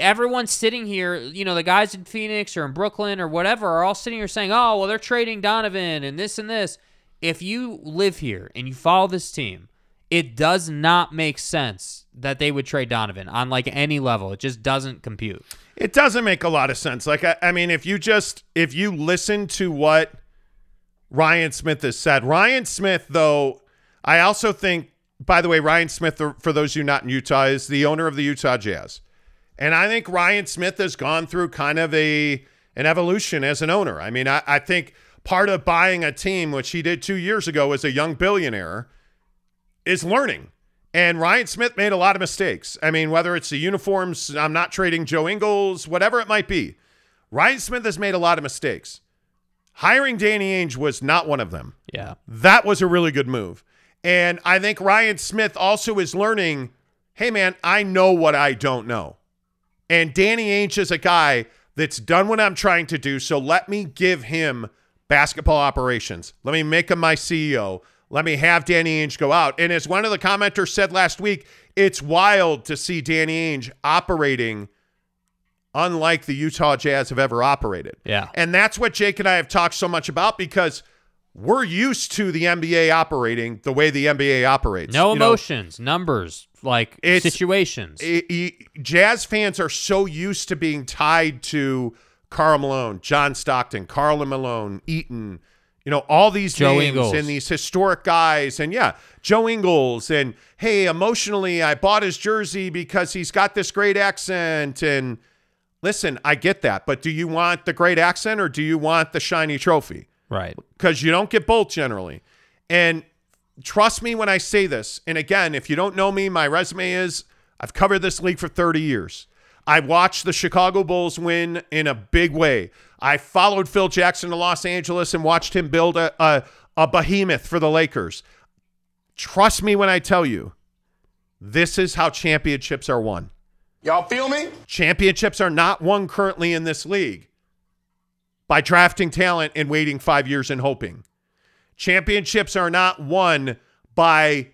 everyone's sitting here, you know, the guys in Phoenix or in Brooklyn or whatever are all sitting here saying, "Oh, well they're trading Donovan and this and this." If you live here and you follow this team, it does not make sense that they would trade Donovan on like any level. It just doesn't compute. It doesn't make a lot of sense. Like I, I mean, if you just if you listen to what Ryan Smith has said, Ryan Smith, though, I also think, by the way, Ryan Smith, for those of you not in Utah, is the owner of the Utah Jazz. And I think Ryan Smith has gone through kind of a an evolution as an owner. I mean, I, I think part of buying a team, which he did two years ago as a young billionaire, is learning. And Ryan Smith made a lot of mistakes. I mean, whether it's the uniforms, I'm not trading Joe Ingles, whatever it might be. Ryan Smith has made a lot of mistakes. Hiring Danny Ainge was not one of them. Yeah. That was a really good move. And I think Ryan Smith also is learning hey, man, I know what I don't know. And Danny Ainge is a guy that's done what I'm trying to do. So let me give him basketball operations. Let me make him my CEO. Let me have Danny Ainge go out. And as one of the commenters said last week, it's wild to see Danny Ainge operating unlike the Utah Jazz have ever operated. Yeah. And that's what Jake and I have talked so much about because we're used to the NBA operating the way the NBA operates. No You know, emotions, numbers, like It's- situations. i- i- Jazz fans are so used to being tied to Karl Malone, John Stockton, Karl Malone, Eaton, you know, all these Joe names Ingles. and these historic guys. And yeah, Joe Ingles. And hey, emotionally, I bought his jersey because he's got this great accent. And listen, I get that. But do you want the great accent or do you want the shiny trophy? right. because you don't get both generally. And trust me when I say this. And again, if you don't know me, my resume is I've covered this league for 30 years. I watched the Chicago Bulls win in a big way. I followed Phil Jackson to Los Angeles and watched him build a, a, a behemoth for the Lakers. Trust me when I tell you, this is how championships are won. Y'all feel me? Championships are not won currently in this league by drafting talent and waiting five years and hoping. Championships are not won by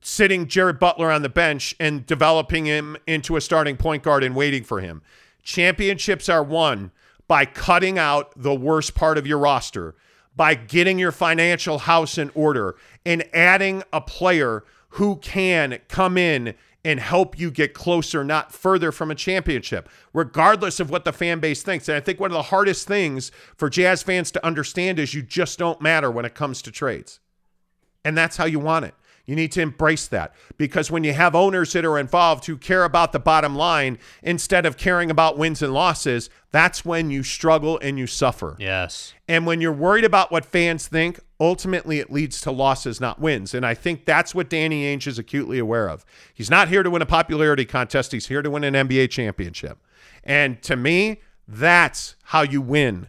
sitting Jared Butler on the bench and developing him into a starting point guard and waiting for him. Championships are won by cutting out the worst part of your roster, by getting your financial house in order and adding a player who can come in and help you get closer, not further from a championship, regardless of what the fan base thinks. And I think one of the hardest things for Jazz fans to understand is you just don't matter when it comes to trades. And that's how you want it. You need to embrace that because when you have owners that are involved who care about the bottom line instead of caring about wins and losses, that's when you struggle and you suffer. Yes. And when you're worried about what fans think, ultimately it leads to losses, not wins. And I think that's what Danny Ainge is acutely aware of. He's not here to win a popularity contest, he's here to win an NBA championship. And to me, that's how you win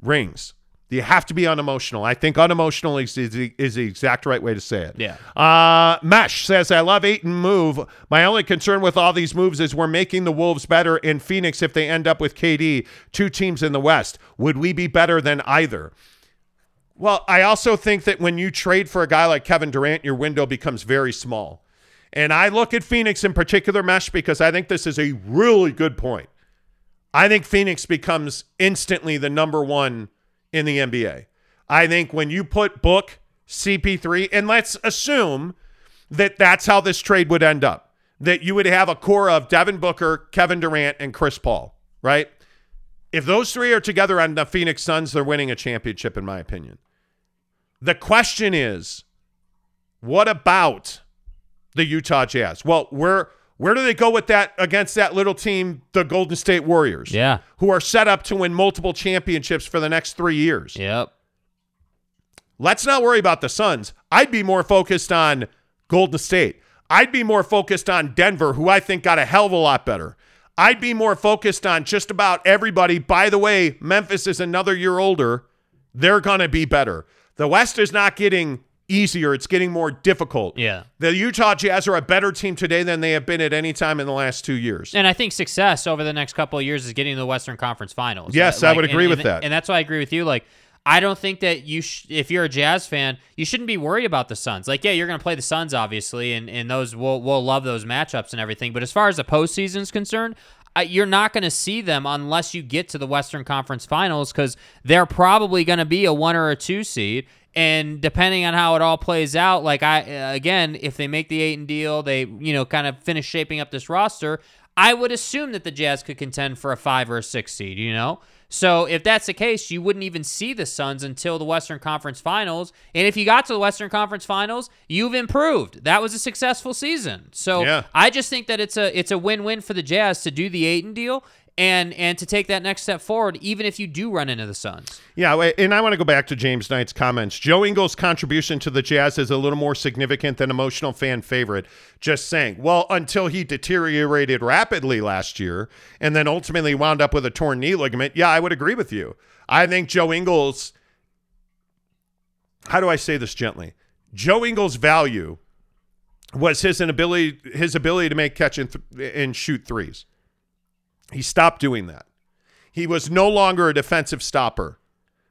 rings. You have to be unemotional. I think unemotional is, is, the, is the exact right way to say it. Yeah. Uh, Mesh says, I love Ayton move. My only concern with all these moves is we're making the Wolves better in Phoenix if they end up with KD, two teams in the West. Would we be better than either? Well, I also think that when you trade for a guy like Kevin Durant, your window becomes very small. And I look at Phoenix in particular, Mesh, because I think this is a really good point. I think Phoenix becomes instantly the number one in the NBA. I think when you put Book, CP3, and let's assume that that's how this trade would end up, that you would have a core of Devin Booker, Kevin Durant, and Chris Paul, right? If those three are together on the Phoenix Suns, they're winning a championship, in my opinion. The question is, what about the Utah Jazz? Well, where where do they go with that against that little team, the Golden State Warriors? Yeah. Who are set up to win multiple championships for the next three years. Yep. Let's not worry about the Suns. I'd be more focused on Golden State. I'd be more focused on Denver, who I think got a hell of a lot better. I'd be more focused on just about everybody. By the way, Memphis is another year older. They're going to be better. The West is not getting easier, it's getting more difficult. Yeah. The Utah Jazz are a better team today than they have been at any time in the last two years. And I think success over the next couple of years is getting to the Western Conference Finals. Yes, I would agree and- with and- that. And that's why I agree with you. Like, I don't think that you, sh- if you're a Jazz fan, you shouldn't be worried about the Suns. Like, yeah, you're going to play the Suns, obviously, and, and those we'll, we'll love those matchups and everything. But as far as the postseason is concerned, you're not going to see them unless you get to the Western Conference Finals because they're probably going to be a one or a two seed. And depending on how it all plays out, like I uh, again, if they make the Ayton deal, they you know kind of finish shaping up this roster. I would assume that the Jazz could contend for a five or a six seed. You know, so if that's the case, you wouldn't even see the Suns until the Western Conference Finals. And if you got to the Western Conference Finals, you've improved. That was a successful season. So Yeah. I just think that it's a it's a win win for the Jazz to do the and deal. And, and to take that next step forward, even if you do run into the Suns. Yeah, and I want to go back to James Knight's comments. Joe Ingles' contribution to the Jazz is a little more significant than emotional fan favorite. Just saying. Well, until he deteriorated rapidly last year and then ultimately wound up with a torn knee ligament, yeah, I would agree with you. I think Joe Ingles, how do I say this gently? Joe Ingles' value was his inability, his ability to make catch and, th- and shoot threes. He stopped doing that. He was no longer a defensive stopper.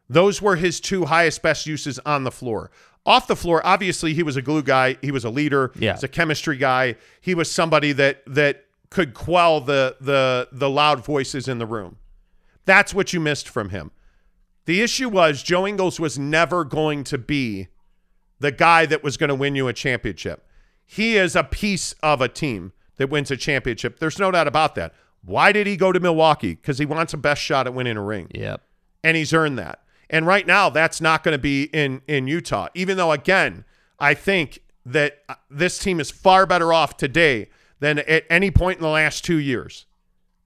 Those were his two highest best uses on the floor. Off the floor, obviously he was a glue guy, he was a leader, Yeah. he's a chemistry guy. He was somebody that that could quell the the the loud voices in the room. That's what you missed from him. The issue was Joe Ingles was never going to be the guy that was going to win you a championship. He is a piece of a team that wins a championship. There's no doubt about that. Why did he go to Milwaukee? Because he wants a best shot at winning a ring Yep. and he's earned that. And right now, that's not going to be in in Utah. Even though, again, I think that uh, this team is far better off today than at any point in the last two years.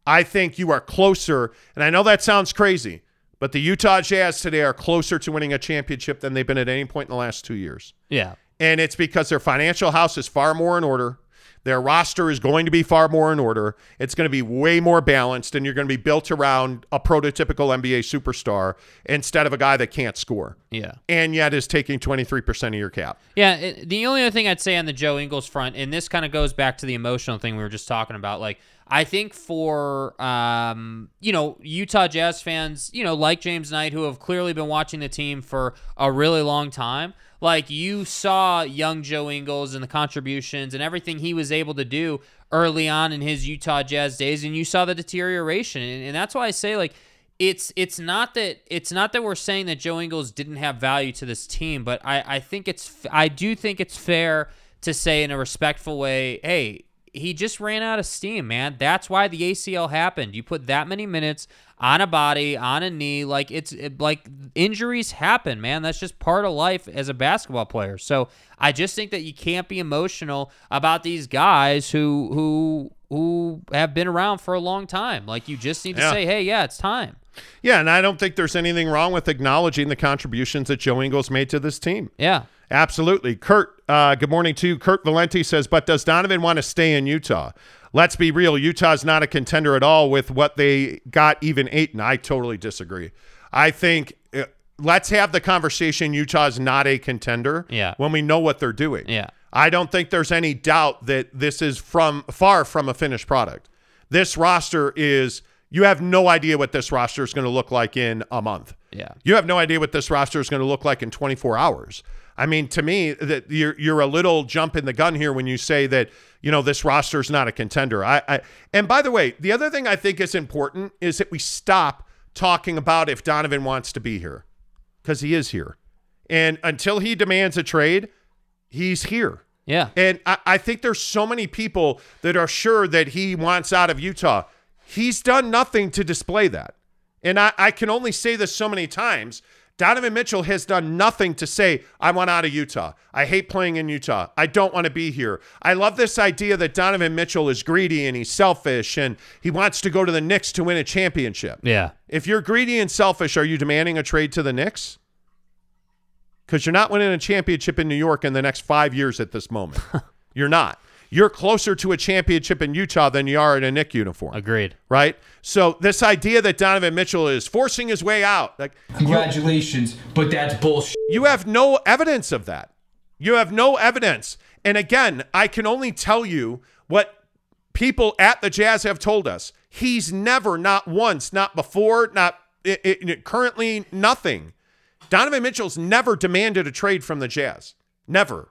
I think you are closer, and I know that sounds crazy, but the Utah Jazz today are closer to winning a championship than they've been at any point in the last two years. Yeah. And it's because their financial house is far more in order. Their roster is going to be far more in order. It's going to be way more balanced, and you're going to be built around a prototypical NBA superstar instead of a guy that can't score Yeah. and yet is taking 23% of your cap. Yeah, it, the only other thing I'd say on the Joe Ingles front, and this kind of goes back to the emotional thing we were just talking about. Like, I think for um, you know Utah Jazz fans, you know, like James Knight, who have clearly been watching the team for a really long time. Like you saw young Joe Ingles and the contributions and everything he was able to do early on in his Utah Jazz days, and you saw the deterioration, and, and that's why I say like it's it's not that it's not that we're saying that Joe Ingles didn't have value to this team, but I I think it's I do think it's fair to say in a respectful way, hey, he just ran out of steam, man. That's why the ACL happened. You put that many minutes on a body, on a knee, like it's it, like injuries happen, man. That's just part of life as a basketball player. So I just think that you can't be emotional about these guys who who who have been around for a long time. Like you just need to Yeah. say, hey, yeah, it's time. Yeah, and I don't think there's anything wrong with acknowledging the contributions that Joe Ingles made to this team. Yeah. Absolutely. Kurt, uh, good morning to you. Kurt Valenti says, but does Donovan want to stay in Utah? Let's be real. Utah's not a contender at all with what they got even eight. And I totally disagree. I think uh, let's have the conversation. Utah's not a contender Yeah. when we know what they're doing. Yeah. I don't think there's any doubt that this is from far from a finished product. This roster is, you have no idea what this roster is going to look like in a month. Yeah. You have no idea what this roster is going to look like in 24 hours. I mean, to me, that you're you're a little jump in the gun here when you say that you know this roster is not a contender. I, I and by the way, the other thing I think is important is that we stop talking about if Donovan wants to be here because he is here, and until he demands a trade, he's here. Yeah. And I, I think there's so many people that are sure that he wants out of Utah. He's done nothing to display that. And I, I can only say this so many times. Donovan Mitchell has done nothing to say, I want out of Utah. I hate playing in Utah. I don't want to be here. I love this idea that Donovan Mitchell is greedy and he's selfish and he wants to go to the Knicks to win a championship. Yeah. If you're greedy and selfish, are you demanding a trade to the Knicks? Because you're not winning a championship in New York in the next five years at this moment. <laughs> you're not. You're closer to a championship in Utah than you are in a Nick uniform Agreed. right? So this idea that Donovan Mitchell is forcing his way out, like Congratulations, but that's bullshit. you have no evidence of that. You have no evidence. And again, I can only tell you what people at the Jazz have told us. He's never, not once, not before, not i i currently, nothing. Donovan Mitchell's never demanded a trade from the Jazz. Never.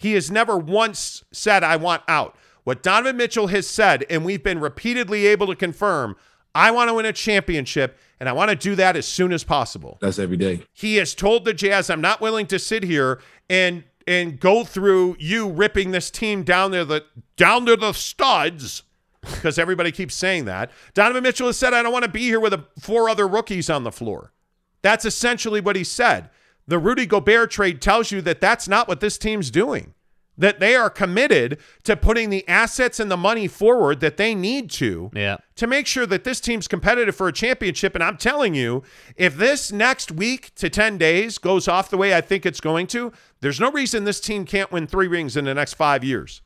He has never once said, I want out. What Donovan Mitchell has said, and we've been repeatedly able to confirm, I want to win a championship, and I want to do that as soon as possible. That's every day. He has told the Jazz, I'm not willing to sit here and and go through you ripping this team down there the down to the studs. Because everybody keeps saying that. Donovan Mitchell has said, I don't want to be here with a, four other rookies on the floor. That's essentially what he said. The Rudy Gobert trade tells you that that's not what this team's doing. That they are committed to putting the assets and the money forward that they need to Yeah. to make sure that this team's competitive for a championship. And I'm telling you, if this next week to 10 days goes off the way I think it's going to, there's no reason this team can't win three rings in the next five years.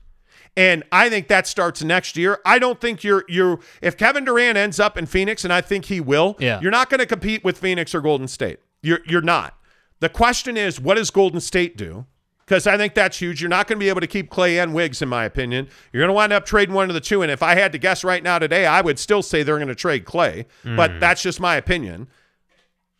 And I think that starts next year. I don't think you're you're if Kevin Durant ends up in Phoenix, and I think he will, Yeah. you're not going to compete with Phoenix or Golden State. You're you're not. The question is, what does Golden State do? Because I think that's huge. You're not going to be able to keep Klay and Wiggs, in my opinion. You're going to wind up trading one of the two. And if I had to guess right now today, I would still say they're going to trade Klay. But hmm. that's just my opinion.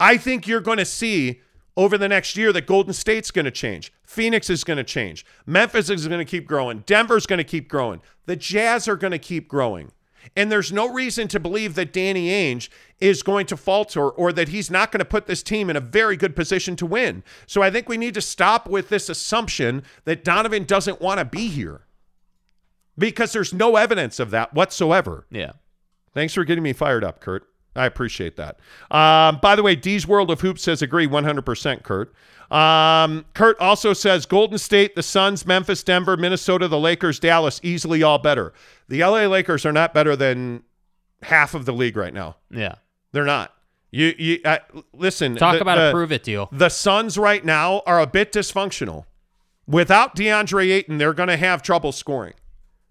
I think you're going to see over the next year that Golden State's going to change. Phoenix is going to change. Memphis is going to keep growing. Denver's going to keep growing. The Jazz are going to keep growing. And there's no reason to believe that Danny Ainge is going to falter or that he's not going to put this team in a very good position to win. So I think we need to stop with this assumption that Donovan doesn't want to be here because there's no evidence of that whatsoever. Yeah. Thanks for getting me fired up, Kurt. I appreciate that. Um, by the way, D's World of Hoops says agree 100%, Kurt. Um, Kurt also says Golden State, the Suns, Memphis, Denver, Minnesota, the Lakers, Dallas, easily all better. The LA Lakers are not better than half of the league right now. Yeah. They're not. You, you uh, listen. Talk the- about the- a prove it deal. the Suns right now are a bit dysfunctional. Without DeAndre Ayton, they're going to have trouble scoring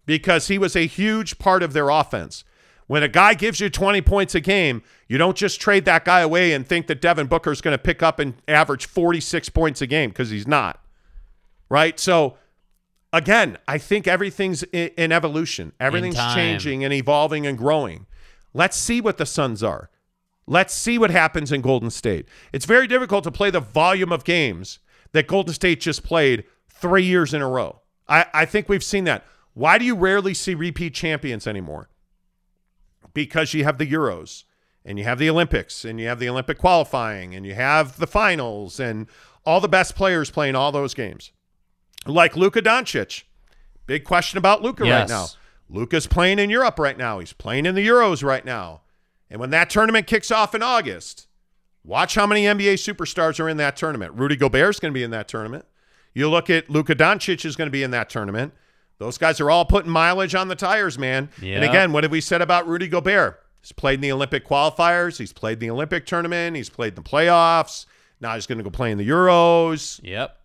because he was a huge part of their offense. When a guy gives you 20 points a game, you don't just trade that guy away and think that Devin Booker is going to pick up and average 46 points a game because he's not. Right? So, again, I think everything's in, in evolution. Everything's time. changing and evolving and growing. Let's see what the Suns are. Let's see what happens in Golden State. It's very difficult to play the volume of games that Golden State just played three years in a row. I, I think we've seen that. Why do you rarely see repeat champions anymore? Because you have the Euros and you have the Olympics and you have the Olympic qualifying and you have the finals and all the best players playing all those games. Like Luka Doncic. Big question about Luka right now. Luka's playing in Europe right now. He's playing in the Euros right now. And when that tournament kicks off in August, watch how many NBA superstars are in that tournament. Rudy Gobert's going to be in that tournament. You look at Luka Doncic is going to be in that tournament. Those guys are all putting mileage on the tires, man. And again, what have we said about Rudy Gobert? He's played in the Olympic qualifiers. He's played in the Olympic tournament. He's played in the playoffs. Now he's going to go play in the Euros. Yep.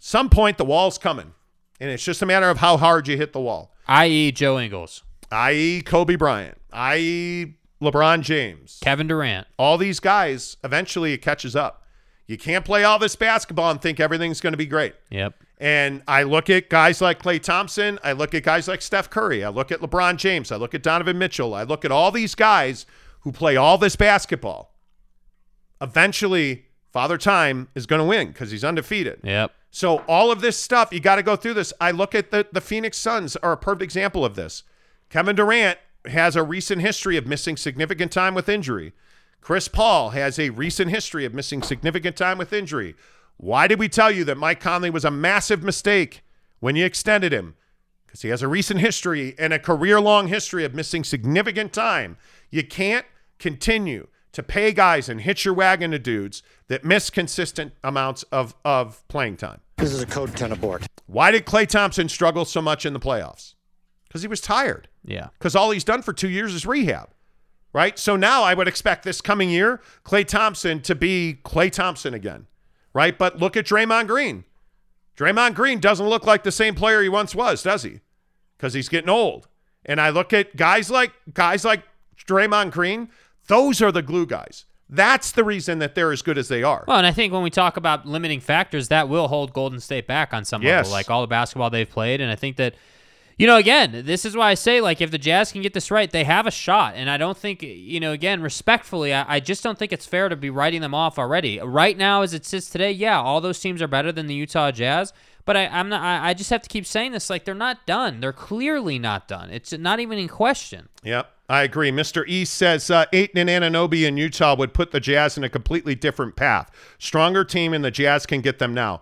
Some point, the wall's coming. And it's just a matter of how hard you hit the wall, I.e. Joe Ingles, i.e., Kobe Bryant, i.e., LeBron James. Kevin Durant. all these guys, eventually it catches up. You can't play all this basketball and think everything's going to be great. Yep. And I look at guys like Klay Thompson. I look at guys like Steph Curry. I look at LeBron James. I look at Donovan Mitchell. I look at all these guys who play all this basketball. Eventually, Father Time is going to win because he's undefeated. Yep. So all of this stuff, you got to go through this. I look at the the Phoenix Suns are a perfect example of this. Kevin Durant has a recent history of missing significant time with injury. Chris Paul has a recent history of missing significant time with injury. Why did we tell you that Mike Conley was a massive mistake when you extended him? Because he has a recent history and a career long history of missing significant time. You can't continue to pay guys and hitch your wagon to dudes that miss consistent amounts of, of playing time. This is a code 10 abort. Why did Klay Thompson struggle so much in the playoffs? Because he was tired. Yeah. Because all he's done for two years is rehab, right? So now I would expect this coming year, Klay Thompson to be Klay Thompson again, right? But look at Draymond Green. Draymond Green doesn't look like the same player he once was, does he? Because he's getting old. And I look at guys like guys like Draymond Green. Those are the glue guys. That's the reason that they're as good as they are. Well, and I think when we talk about limiting factors, that will hold Golden State back on some Yes. level, like all the basketball they've played. And I think that, you know, again, this is why I say, like, if the Jazz can get this right, they have a shot. And I don't think, you know, again, respectfully, I, I just don't think it's fair to be writing them off already. Right now, as it sits today, yeah, all those teams are better than the Utah Jazz. But I, I'm not. I, I just have to keep saying this. Like they're not done. They're clearly not done. It's not even in question. Yep, I agree. Mr. East says uh, Ayton and Anunoby in Utah would put the Jazz in a completely different path. Stronger team, and the Jazz can get them now.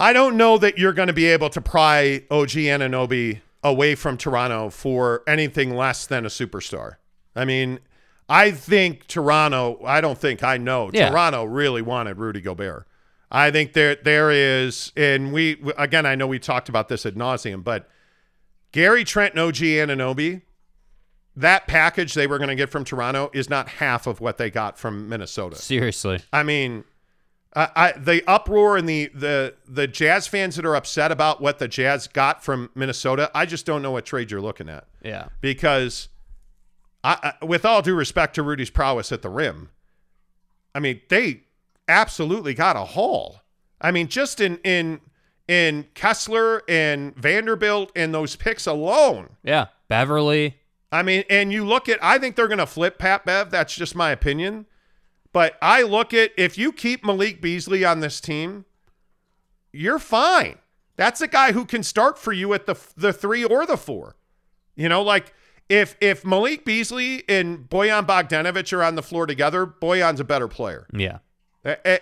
I don't know that you're going to be able to pry OG Anunoby away from Toronto for anything less than a superstar. I mean, I think Toronto, I don't think I know. Yeah. Toronto really wanted Rudy Gobert. I think there there is, and we again, I know we talked about this at nauseum, but Gary Trent and OG Anunoby, that package they were going to get from Toronto is not half of what they got from Minnesota. Seriously. I mean, I, I the uproar and the the the Jazz fans that are upset about what the Jazz got from Minnesota, I just don't know what trade you're looking at Yeah. because, I, I with all due respect to Rudy's prowess at the rim, I mean they absolutely got a haul. I mean, just in in in Kessler and Vanderbilt and those picks alone. Yeah. Beverley. I mean, and you look at, I think they're going to flip Pat Bev. That's just my opinion. But I look at, if you keep Malik Beasley on this team, you're fine. That's a guy who can start for you at the the three or the four. You know, like if if Malik Beasley and Bojan Bogdanovic are on the floor together, Bojan's a better player. Yeah.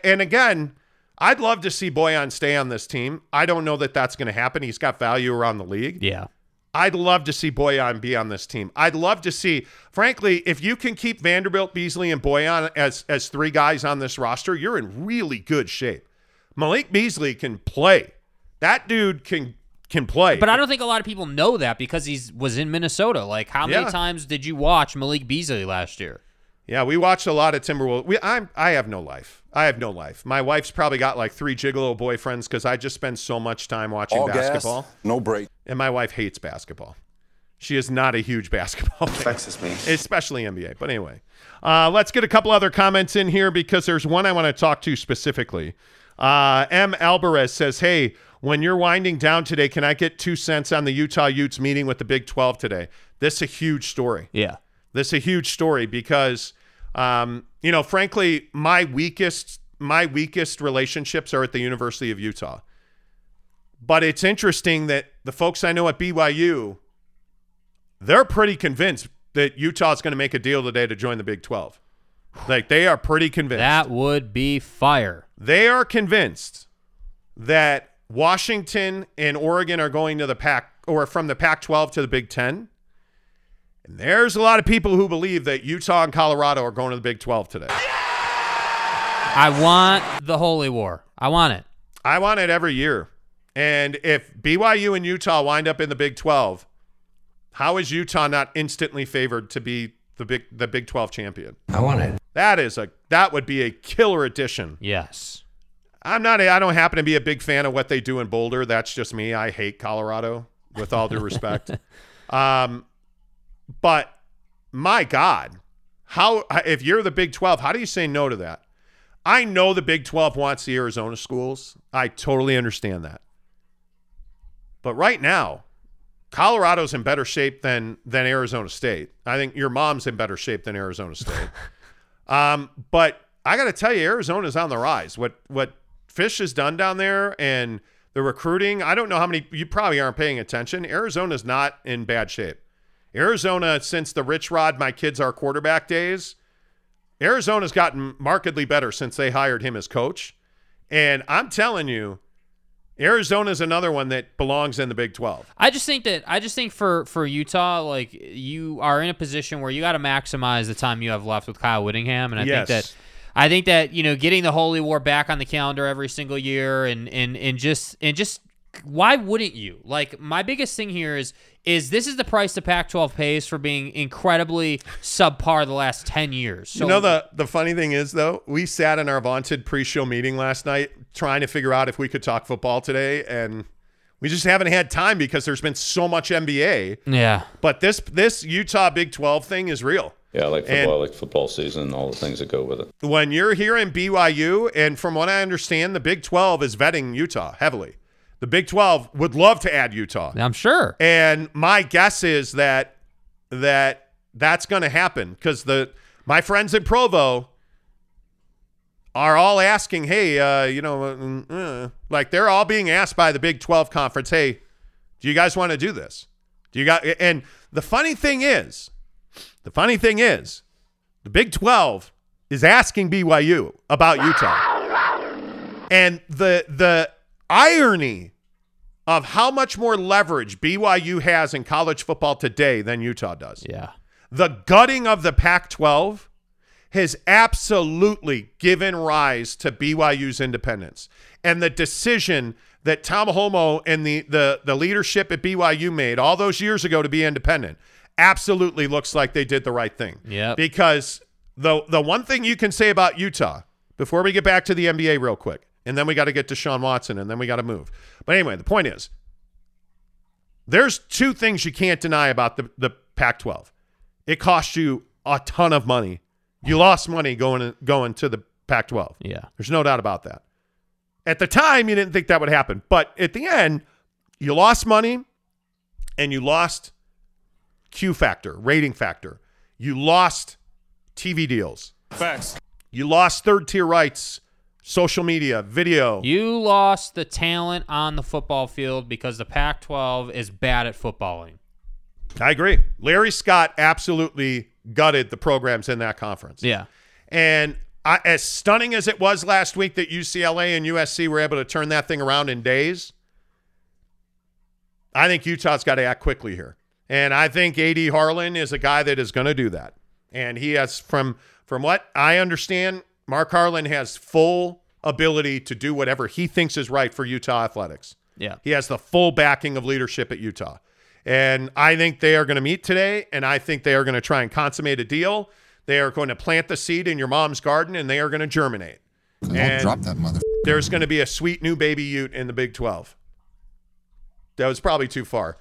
And again, I'd love to see Bojan stay on this team. I don't know that that's going to happen. He's got value around the league. Yeah. I'd love to see Bojan be on this team. I'd love to see, frankly, if you can keep Vanderbilt, Beasley, and Bojan as as three guys on this roster, you're in really good shape. Malik Beasley can play. That dude can can play. But I don't think a lot of people know that because he's was in Minnesota. Like, how many Yeah. times did you watch Malik Beasley last year? Yeah, we watched a lot of Timberwolves. We, I'm, I have no life. I have no life. My wife's probably got like three gigolo boyfriends because I just spend so much time watching All basketball. gas, no break. And my wife hates basketball. She is not a huge <laughs> basketball fan. Texas me. especially NBA. But anyway, uh, let's get a couple other comments in here because there's one I want to talk to specifically. Uh, M. Alvarez says, Hey, when you're winding down today, can I get two cents on the Utah Utes meeting with the Big 12 today? This is a huge story. Yeah. This is a huge story because, um, you know, frankly, my weakest my weakest relationships are at the University of Utah. But it's interesting that the folks I know at BYU, they're pretty convinced that Utah is going to make a deal today to join the Big 12. Like they are pretty convinced. That would be fire. They are convinced that Washington and Oregon are going to the Pac or from the Pac 12 to the Big 10. And there's a lot of people who believe that Utah and Colorado are going to the Big 12 today. I want the holy war. I want it. I want it every year. And if BYU and Utah wind up in the Big 12, how is Utah not instantly favored to be the Big the Big 12 champion? I want it. That is a that would be a killer addition. Yes. I'm not a, I don't happen to be a big fan of what they do in Boulder. That's just me. I hate Colorado with all due respect. <laughs> um but my god, how if you're the Big 12, how do you say no to that? I know the Big 12 wants the Arizona schools. I totally understand that. But right now, Colorado's in better shape than than Arizona State. I think your mom's in better shape than Arizona State. <laughs> um, but I got to tell you, Arizona's on the rise. What what Fisch has done down there and the recruiting. I don't know how many you probably aren't paying attention. Arizona's not in bad shape. Arizona, since the Rich Rod, my kids are quarterback days, Arizona's gotten markedly better since they hired him as coach. And I'm telling you, Arizona's another one that belongs in the Big 12. I just think that I just think for for Utah, like you are in a position where you got to maximize the time you have left with Kyle Whittingham, and I Yes. think that I think that you know getting the Holy War back on the calendar every single year, and and and just and just why wouldn't you? Like my biggest thing here is is this is the price the Pac-12 pays for being incredibly subpar the last ten years. So you know the the funny thing is though, we sat in our vaunted pre-show meeting last night trying to figure out if we could talk football today, and we just haven't had time because there's been so much NBA. yeah. But this this Utah Big 12 thing is real. Yeah, I like And- football, I like football season, and all the things that go with it. When you're here in BYU, and from what I understand, the Big 12 is vetting Utah heavily. The Big 12 would love to add Utah. I'm sure. And my guess is that that that's going to happen because the my friends in Provo are all asking, hey, uh, you know, uh, uh, like they're all being asked by the Big 12 conference, hey, do you guys want to do this? Do you got? And the funny thing is, the funny thing is, the Big 12 is asking BYU about Utah. And the the irony of how much more leverage BYU has in college football today than Utah does. Yeah. The gutting of the Pac 12 has absolutely given rise to BYU's independence. And the decision that Tom Holmoe and the, the, the leadership at BYU made all those years ago to be independent absolutely looks like they did the right thing. Yep. Because the, the one thing you can say about Utah, before we get back to the NBA real quick, and then we got to get to Sean Watson, and then we got to move. But anyway, the point is there's two things you can't deny about the, the Pac 12. It cost you a ton of money. You lost money going going to the Pac 12. Yeah. There's no doubt about that. At the time, you didn't think that would happen. But at the end, you lost money and you lost Q factor, rating factor. You lost TV deals. Facts. You lost third tier rights, social media, video. You lost the talent on the football field because the Pac 12 is bad at footballing. I agree. Larry Scott absolutely gutted the programs in that conference. Yeah. And I, as stunning as it was last week that UCLA and USC were able to turn that thing around in days, I think Utah's got to act quickly here. And I think AD Harlan is a guy that is going to do that. And he has, from from what I understand, Mark Harlan has full ability to do whatever he thinks is right for Utah athletics. Yeah. He has the full backing of leadership at Utah. And I think they are going to meet today, and I think they are going to try and consummate a deal. They are going to plant the seed in your mom's garden, and they are going to germinate. Don't And- drop that mother. There's going to be a sweet new baby Ute in the Big 12. That was probably too far.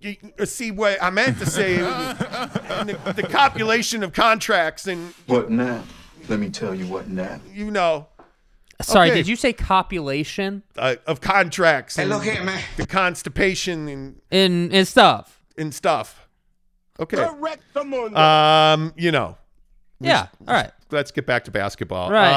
You- you See what I meant to say? <laughs> the, the copulation of contracts, and What now? Let me tell you what now. you know, Sorry, Okay. did you say copulation uh, of contracts, and look here, man. the constipation and, and and stuff? and stuff. Okay. Um, you know, Yeah. All right. let's get back to basketball. Right.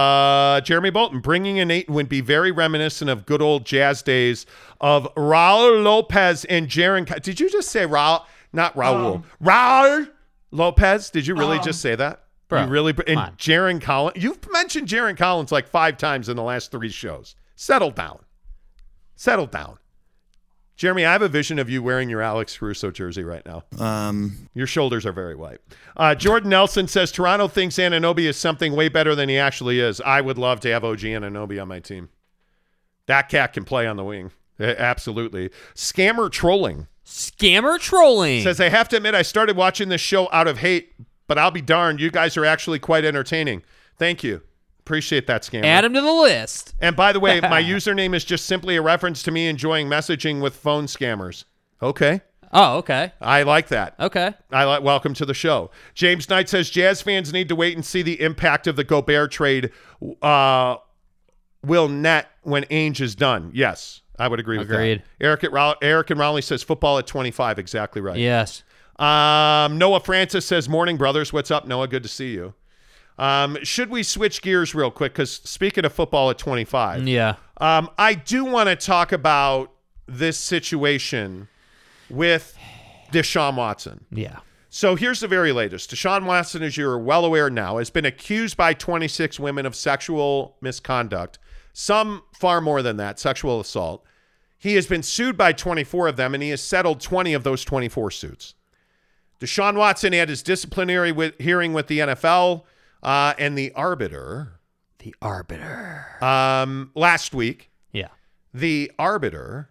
Uh, Jeremy Bolton bringing in Ayton would be very reminiscent of good old jazz days of Raul Lopez and Jarron. Did you just say Raul? Not Raul. Raul Lopez. Did you really just say that? Bro, you really? And on. Jarron Collins. You've mentioned Jarron Collins like five times in the last three shows. Settle down. Settle down. Jeremy, I have a vision of you wearing your Alex Caruso jersey right now. Um, Your shoulders are very white. Uh, Jordan Nelson says Toronto thinks Anunoby is something way better than he actually is. I would love to have OG Anunoby on my team. That cat can play on the wing. Absolutely. Scammer trolling Scammer trolling. says, I have to admit, I started watching this show out of hate, but I'll be darned. You guys are actually quite entertaining. Thank you. Appreciate that, Scammer. Add him to the list. And by the way, <laughs> my username is just simply a reference to me enjoying messaging with phone scammers. Okay. Oh, okay. I like that. Okay. I like welcome to the show. James Knight says Jazz fans need to wait and see the impact of the Gobert trade uh, will net when Ainge is done. Yes, I would agree with Agreed. that. Eric at Eric and Raleigh says football at 25. Exactly right. Yes. Um, Noah Francis says morning brothers. What's up, Noah? Good to see you. Um, should we switch gears real quick? Because speaking of football at 25, Yeah. um, I do want to talk about this situation with Deshaun Watson. Yeah. So here's the very latest. Deshaun Watson, as you're well aware now, has been accused by 26 women of sexual misconduct, some far more than that, sexual assault. He has been sued by 24 of them, and he has settled 20 of those 24 suits. Deshaun Watson had his disciplinary with, hearing with the NFL uh, and the arbiter The arbiter. um, last week. Yeah. The arbiter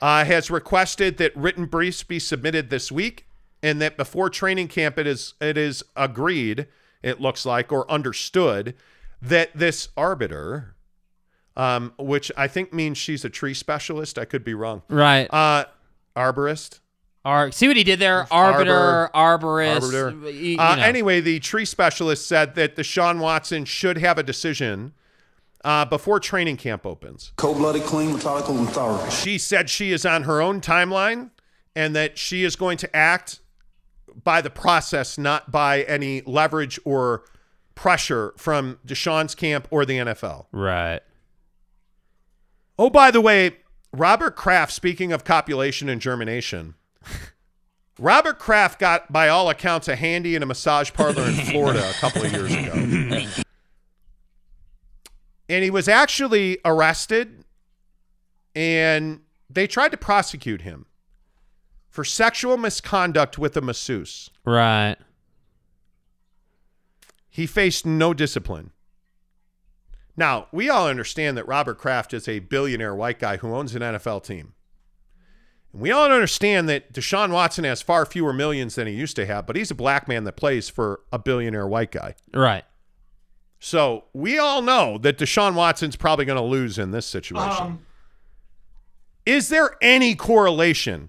uh, has requested that written briefs be submitted this week, and that before training camp, it is it is agreed. It looks like or understood that this arbiter, um, which I think means she's a tree specialist. I could be wrong. Right. Uh, arborist. Ar- see what he did there? Arbiter, Arbor- arborist. arbiter. y- you Uh. Anyway, the tree specialist said that the Deshaun Watson should have a decision uh, before training camp opens. Cold-blooded, clean, methodical, and thorough. She said she is on her own timeline and that she is going to act by the process, not by any leverage or pressure from Deshaun's camp or the NFL. Right. Oh, by the way, Robert Kraft, speaking of copulation and germination, Robert Kraft got, by all accounts, a handy in a massage parlor in Florida a couple of years ago. And he was actually arrested, and they tried to prosecute him for sexual misconduct with a masseuse. Right. He faced no discipline. Now, we all understand that Robert Kraft is a billionaire white guy who owns an NFL team. And we all understand that Deshaun Watson has far fewer millions than he used to have, but he's a black man that plays for a billionaire white guy. Right. So we all know that Deshaun Watson's probably going to lose in this situation. Um, Is there any correlation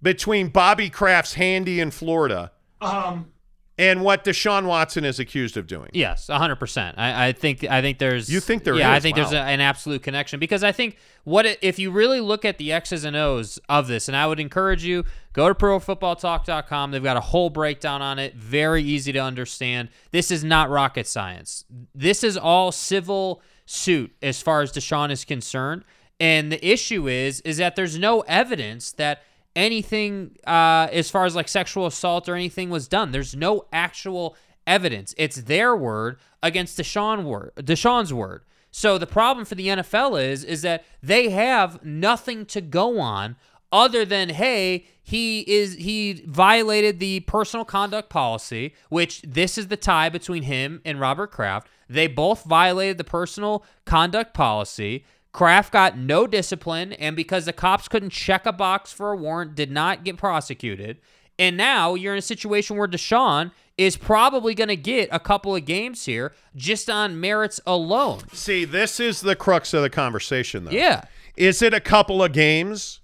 between Bobby Kraft's handy in Florida um, and what Deshaun Watson is accused of doing? Yes, hundred percent. I, I think I think there's. You think there yeah, I is? think there's a, an absolute connection because I think what it, if you really look at the X's and O's of this, and I would encourage you go to ProFootballTalk.com. They've got a whole breakdown on it, very easy to understand. This is not rocket science. This is all civil suit as far as Deshaun is concerned, and the issue is is that there's no evidence that anything uh, as far as like sexual assault or anything was done. There's no actual evidence. It's their word against Deshaun word, Deshaun's word. So the problem for the NFL is is that they have nothing to go on other than hey, he is he violated the personal conduct policy, which this is the tie between him and Robert Kraft. They both violated the personal conduct policy. Kraft got no discipline, and because the cops couldn't check a box for a warrant, did not get prosecuted. And now you're in a situation where Deshaun is probably going to get a couple of games here just on merits alone. See, this is the crux of the conversation, though. Yeah. Is it a couple of games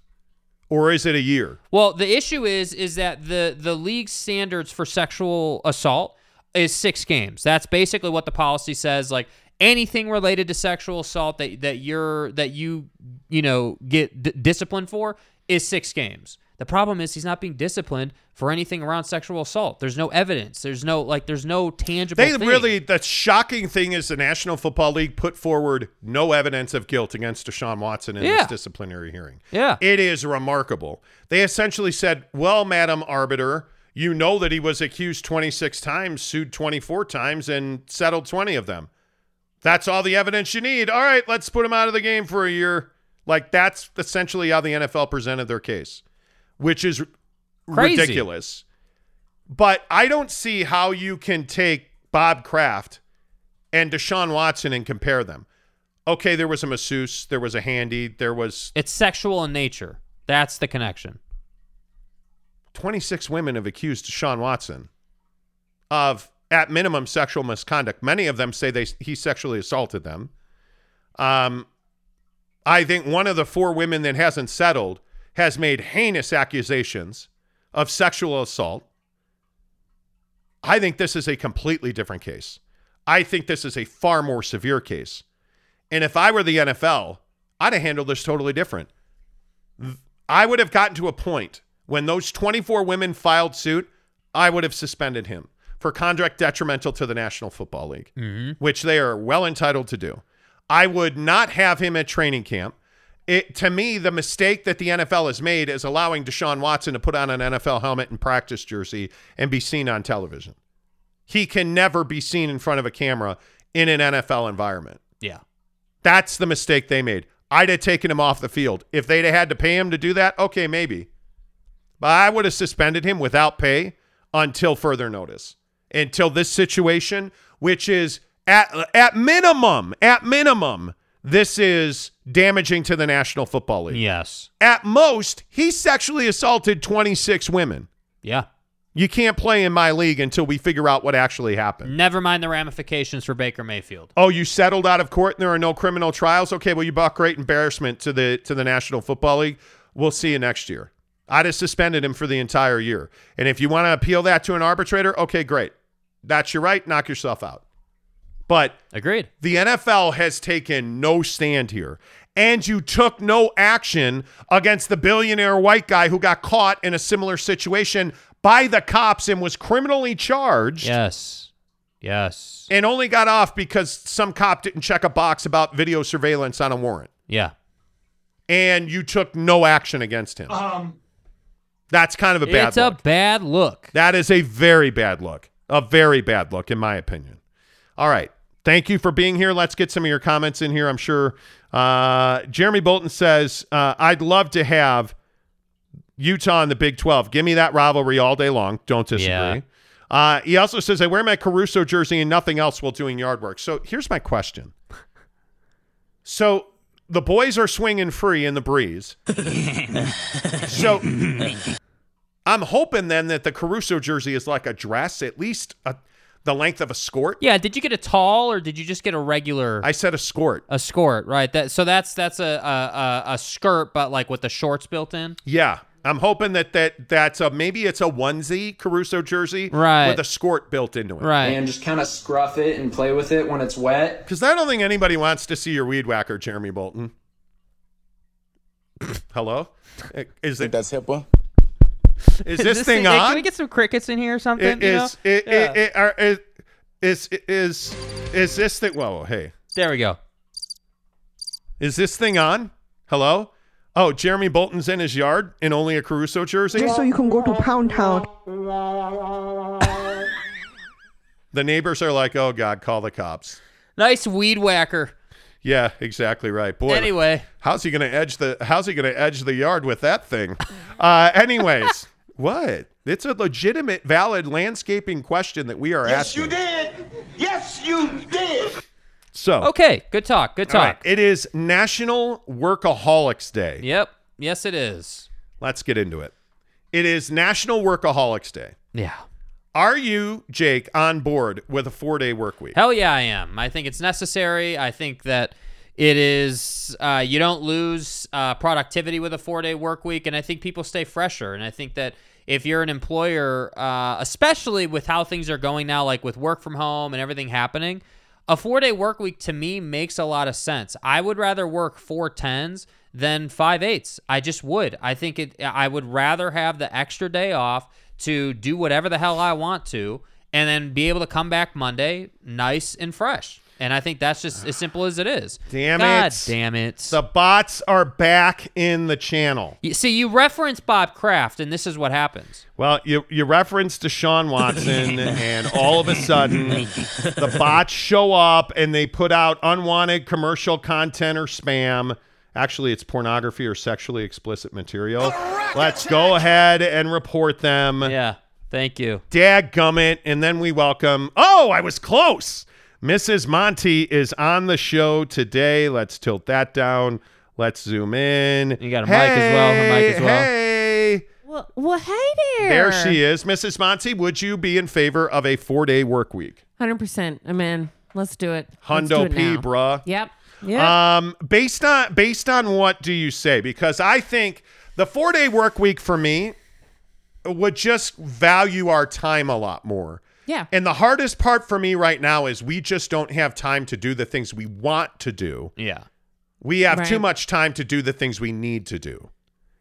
or is it a year? Well, the issue is is that the the league standards for sexual assault is six games. That's basically what the policy says. Like anything related to sexual assault that that you're that you you know get d- disciplined for is six games. The problem is he's not being disciplined for anything around sexual assault. There's no evidence. There's no like. There's no tangible. They thing. really, the shocking thing is the National Football League put forward no evidence of guilt against Deshaun Watson in Yeah. this disciplinary hearing. Yeah. It is remarkable. They essentially said, well, Madam Arbiter, you know that he was accused 26 times, sued 24 times, and settled 20 of them. That's all the evidence you need. All right, let's put him out of the game for a year. Like, that's essentially how the NFL presented their case, which is Crazy. ridiculous. But I don't see how you can take Bob Kraft and Deshaun Watson and compare them. Okay, there was a masseuse, there was a handy, there was It's sexual in nature. That's the connection. 26 women have accused Deshaun Watson of, at minimum, sexual misconduct. Many of them say they he sexually assaulted them. Um, I think one of the four women that hasn't settled has made heinous accusations of sexual assault. I think this is a completely different case. I think this is a far more severe case. And if I were the NFL, I'd have handled this totally different. I would have gotten to a point when those 24 women filed suit, I would have suspended him for conduct detrimental to the National Football League, mm-hmm. which they are well entitled to do. I would not have him at training camp. It, to me, the mistake that the NFL has made is allowing Deshaun Watson to put on an NFL helmet and practice jersey and be seen on television. He can never be seen in front of a camera in an NFL environment. Yeah. That's the mistake they made. I'd have taken him off the field. If they'd have had to pay him to do that, okay, maybe. But I would have suspended him without pay until further notice. Until this situation, which is at at minimum, at minimum, this is damaging to the National Football League. Yes. At most, he sexually assaulted 26 women. Yeah. You can't play in my league until we figure out what actually happened. Never mind the ramifications for Baker Mayfield. Oh, you settled out of court and there are no criminal trials? Okay, well you brought great embarrassment to the to the National Football League. We'll see you next year. I'd have suspended him for the entire year. And if you want to appeal that to an arbitrator, okay, great. That's your right. Knock yourself out. But Agreed. the NFL has taken no stand here. And you took no action against the billionaire white guy who got caught in a similar situation by the cops and was criminally charged Yes. Yes. and only got off because some cop didn't check a box about video surveillance on a warrant. Yeah. And you took no action against him. Um, That's kind of a bad it's look. a bad look. That is a very bad look. A very bad look, in my opinion. All right. Thank you for being here. Let's get some of your comments in here. I'm sure uh, Jeremy Bolton says, uh, I'd love to have Utah in the Big 12. Give me that rivalry all day long. Don't disagree. Yeah. Uh, he also says, I wear my Caruso jersey and nothing else while doing yard work. So here's my question. So the boys are swinging free in the breeze. <laughs> so I'm hoping then that the Caruso jersey is like a dress, at least a, the length of a skirt. Yeah. Did you get a tall or did you just get a regular? I said a skirt. a skirt, right? That so that's that's a, a a a skirt, but like with the shorts built in. Yeah. I'm hoping that, that that's a maybe it's a onesie Caruso jersey Right. with a skirt built into it. Right. and just kind of scruff it and play with it when it's wet. Because I don't think anybody wants to see your weed whacker, Jeremy Bolton. <laughs> Hello? <laughs> Is it That's HIPAA. <laughs> is this, thing hey, on? Can we get some crickets in here or something? It is it, Yeah. it, it, are, is is is is this thing? Whoa, hey, there we go. is this thing on? Hello? Oh, Jeremy Bolton's in his yard in only a Caruso jersey. Just so you can go to Pound Town. The neighbors are like, "Oh God, call the cops." Nice weed whacker. Yeah, exactly right. Boy, Anyway, how's he gonna edge the How's he gonna edge the yard with that thing? Uh, anyways, <laughs> what? It's a legitimate, valid landscaping question that we are asking. Yes, you did. Yes, you did. So, okay, good talk. Good all right, talk. it is National Workaholics Day. Yep. Yes, it is. Let's get into it. It is National Workaholics Day. Yeah. Are you, Jake, on board with a four day work week? Hell yeah, I am. I think it's necessary. I think that it is. Uh, you don't lose uh, productivity with a four-day work week, and I think people stay fresher. And I think that if you're an employer, uh, especially with how things are going now, like with work from home and everything happening, a four-day work week to me makes a lot of sense. I would rather work four tens than five eights. I just would. I think it. I would rather have the extra day off to do whatever the hell I want to, and then be able to come back Monday nice and fresh. And I think that's just as simple as it is. Damn God it. damn it. The bots are back in the channel. You- See, you reference Bob Kraft, and this is what happens. Well, you you referenced Deshaun Watson, <laughs> and all of a sudden, the bots show up and they put out unwanted commercial content or spam. Actually, it's pornography or sexually explicit material. Let's go ahead and report them. Yeah. Thank you. Dadgummit. And then we welcome. Oh, I was close. Mrs. Monty is on the show today. Let's tilt that down. Let's zoom in. You got a mic as well, her mic as well. Hey. Well, well, hey there. There she is. Mrs. Monty, would you be in favor of a four day work week? Hundred percent. I'm in. Let's do it. Let's do Hundo it P, now. bruh. Yep. Yep. Um, based on based on what do you say? Because I think the four day work week for me would just value our time a lot more. yeah. And the hardest part for me right now is we just don't have time to do the things we want to do. Yeah. We have too much time to do the things we need to do.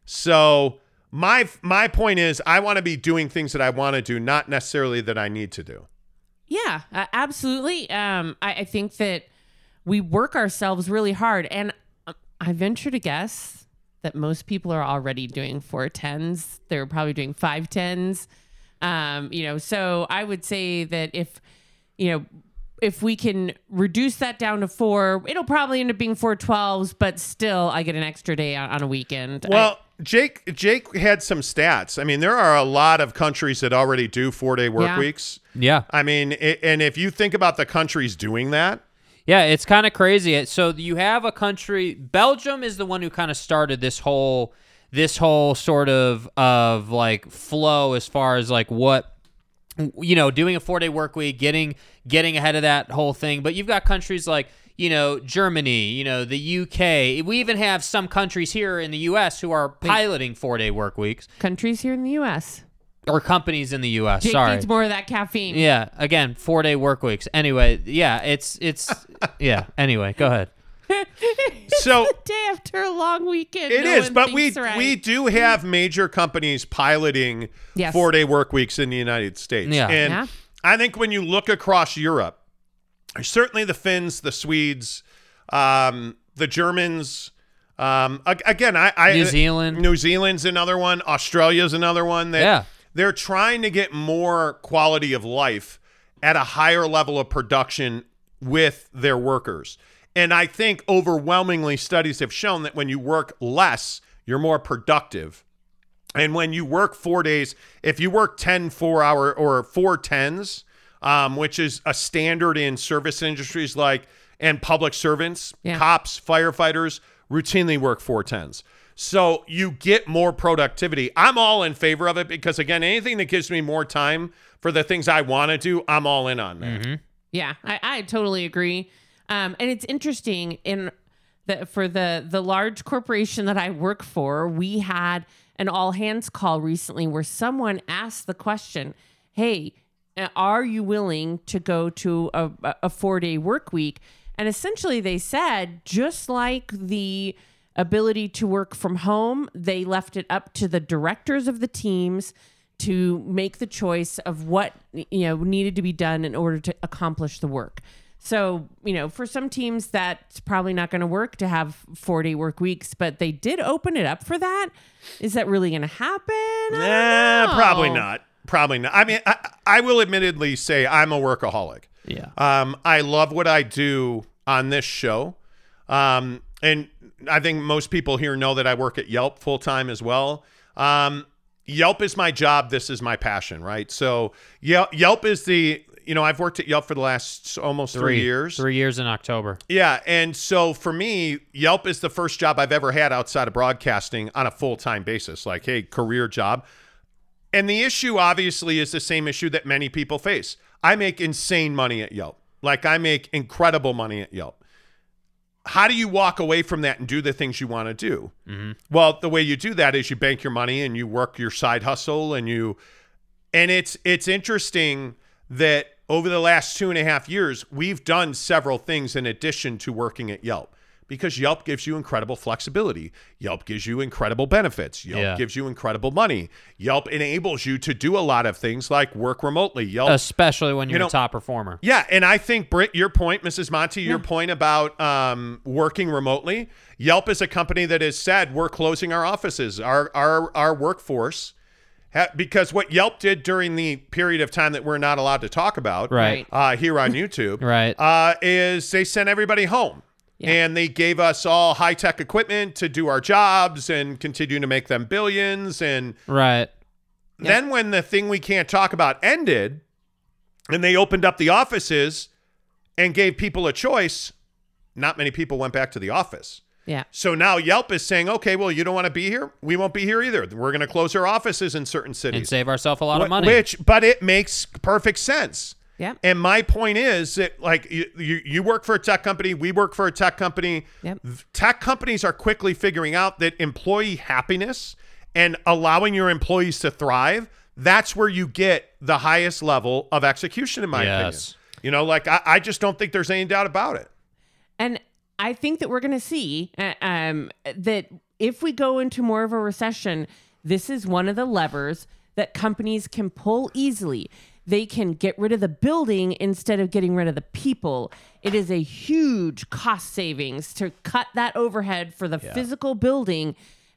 So my my point is I want to be doing things that I want to do, not necessarily that I need to do. Yeah, uh, absolutely. Um, I, I think that we work ourselves really hard, and um, I venture to guess that most people are already doing four tens. They're probably doing five tens. Um, you know, so I would say that if you know if we can reduce that down to four, it'll probably end up being four twelves, but still, I get an extra day on, on a weekend. I- Well, Jake Jake had some stats. I mean, there are a lot of countries that already do four day work Yeah. weeks. Yeah. I mean, i and if you think about the countries doing that, Yeah, it's kind of crazy. So you have a country. Belgium is the one who kind of started this whole this whole sort of of like flow as far as like what you know doing a four day work week, getting getting ahead of that whole thing. But you've got countries like you know Germany, you know the UK. We even have some countries here in the U.S. who are piloting four day work weeks countries here in the U.S. or companies in the U.S. Jake Sorry. needs more of that caffeine. Yeah, again, four day work weeks. Anyway, yeah, it's it's <laughs> yeah. Anyway, go ahead. <laughs> so Day after a long weekend. It no is, but we right. we do have major companies piloting Yes. four day work weeks in the United States. Yeah. And Yeah. I think when you look across Europe, certainly the Finns, the Swedes, um, the Germans. Um, again, I, I New Zealand. New Zealand's another one. Australia's another one. That Yeah. They're trying to get more quality of life at a higher level of production with their workers. And I think overwhelmingly studies have shown that when you work less, you're more productive. And when you work four days, if you work 10 four hour or four tens, um, which is a standard in service industries like and public servants, Yeah. cops, firefighters, routinely work four tens. So you get more productivity. I'm all in favor of it because again, anything that gives me more time for the things I want to do, I'm all in on that. Yeah, I, I totally agree. Um, and it's interesting in the for the the large corporation that I work for, we had an all hands call recently where someone asked the question, "Hey, uh, are you willing to go to a, a four day work week?" And essentially, they said just like the ability to work from home, they left it up to the directors of the teams to make the choice of what you know needed to be done in order to accomplish the work. So, you know, for some teams that's probably not going to work to have 4-day work weeks, but they did open it up for that. Is that really going to happen? I don't Eh, probably not. Probably not. I mean, I, I will admittedly say I'm a workaholic. Yeah. Um, I love what I do on this show. Um, and I think most people here know that I work at Yelp full time as well. Um, Yelp is my job. This is my passion, right? So Yelp, Yelp is the, you know, I've worked at Yelp for the last almost three, years. Three years in October. Yeah. And so for me, Yelp is the first job I've ever had outside of broadcasting on a full time basis, like, hey, career job. And the issue obviously is the same issue that many people face. I make insane money at Yelp. Like I make incredible money at Yelp. How do you walk away from that and do the things you want to do? Mm-hmm. Well, the way you do that is you bank your money and you work your side hustle and you and it's it's interesting that over the last two and a half years, we've done several things in addition to working at Yelp because Yelp gives you incredible flexibility. Yelp gives you incredible benefits. Yelp Yeah. gives you incredible money. Yelp enables you to do a lot of things like work remotely. Yelp Especially when you're know- a top performer. yeah, and I think Britt, your point, Mrs. Monty, your point about um, working remotely. Yelp is a company that has said we're closing our offices, our our our workforce, because what Yelp did during the period of time that we're not allowed to talk about, Right. uh, here on <laughs> YouTube, Right. uh, is they sent everybody home. And they gave us all high tech equipment to do our jobs and continue to make them billions. And Right. then when the thing we can't talk about ended and they opened up the offices and gave people a choice, not many people went back to the office. Yeah. So now Yelp is saying, okay, well, you don't want to be here? We won't be here either. We're going to close our offices in certain cities And save ourselves a lot of money. Which, but it makes perfect sense. Yep. And my point is that, like, you, you, you work for a tech company, we work for a tech company. Yep. Tech companies are quickly figuring out that employee happiness and allowing your employees to thrive, that's where you get the highest level of execution, in my Yes. opinion. You know, like, I, I just don't think there's any doubt about it. And I think that we're going to see uh, um, that if we go into more of a recession, this is one of the levers that companies can pull easily. They can get rid of the building instead of getting rid of the people. It is a huge cost savings to cut that overhead for the physical building